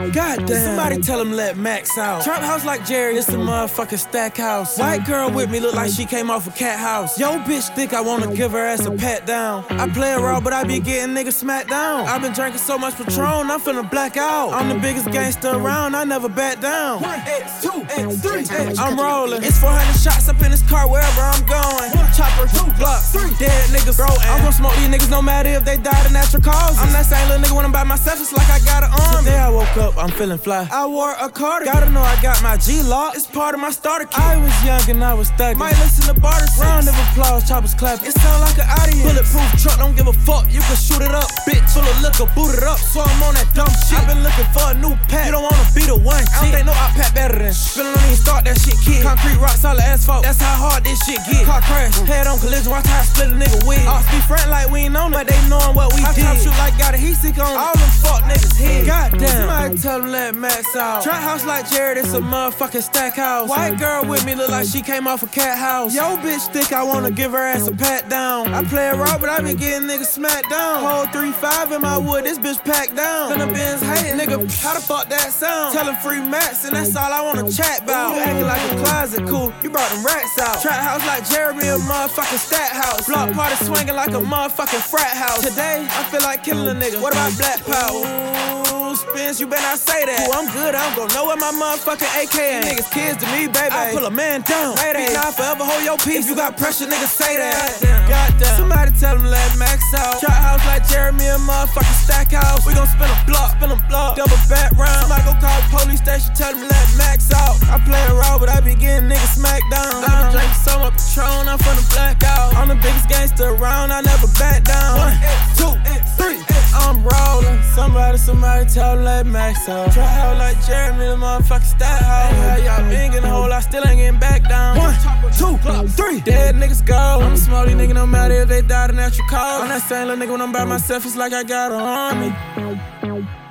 Speaker 11: Goddamn. Somebody tell him let Max out. Trap house like Jerry, it's a motherfucking stack house. White girl with me look like she came off a cat house. Yo, bitch think I wanna give her ass a pat down. I play it raw, but I be getting niggas smacked down. i been drinking so much Patron, I'm finna black out. I'm the biggest gangster around, I never back down. One X, two X, three X. I'm rolling. It's 400 shots up in this car wherever I'm going. Chopper, two block, three dead niggas. Bro, I'm gonna smoke these niggas no matter if they died of natural causes. I'm that same little nigga when I'm by myself, it's like I got an arm. Today I woke up, I'm feeling fly. I wore a cardigan. Gotta know I got my Glock. It's part of my starter kit. I was young and I was thugging. Might listen to Barter Round of applause, choppers clap. It sound like an audience. Bulletproof truck, don't give a fuck. You can shoot it up, bitch. Full of liquor, boot it up. So I'm on that dumb shit. i been looking for a new pack. You don't wanna be the one. I don't think no I pack better than. Feeling don't even start that shit, kid. Concrete rock, solid asphalt. That's how hard this shit get. Car crash, mm. head on collision. Watch how I split a nigga wig. Mm. Ops be front like we ain't on it, but they knowin' what we
Speaker 12: I
Speaker 11: did.
Speaker 12: top
Speaker 11: shoot like got a heat sick on. All them fuck niggas head. Goddamn. Somebody tell them let Max out. Trap house like Jared, it's a motherfucking stack house. White girl with me look like she came off a cat house. Yo, bitch think I wanna give her ass a pat down. I play it raw, but I been getting niggas smacked down. Whole 3-5 in my wood, this bitch packed down. Finna Benz hating, nigga, how the fuck that sound? Tell him free Max, and that's all I wanna chat about. You acting like a closet, cool, you brought them rats out. Trap house like Jeremy, a motherfucking stat house. Block party swinging like a motherfucking frat house. Today, I feel like killing a nigga. What about black power? Ooh, Spence, you better not say that. Ooh, I'm good, I don't go know where my motherfucking AK at. Niggas kids to me, baby. I pull a man down. Mayday. Now forever hold your peace. If you got pressure, niggas say that. Goddamn. Somebody tell him let Max out. Trap house like Jeremy, a motherfucking stack house. We gon' spin a block, spin a block. Double back round. Somebody go call the police station, tell him let Max out. I play it raw, but I be getting niggas smacked down. I been drinking so much Patron, I'm finna black out. I'm the biggest gangster around, I never back down. One, two, three. I'm rolling. Somebody, somebody tell him let Max out. Try out like Jeremy, the motherfucking stat house. Hey, y'all been in the hole, I still ain't getting back down. One, two, three. Dead niggas go. I'm a smarty nigga, no matter if they died of natural cause. I'm that same little nigga when I'm by myself, it's like I got an army.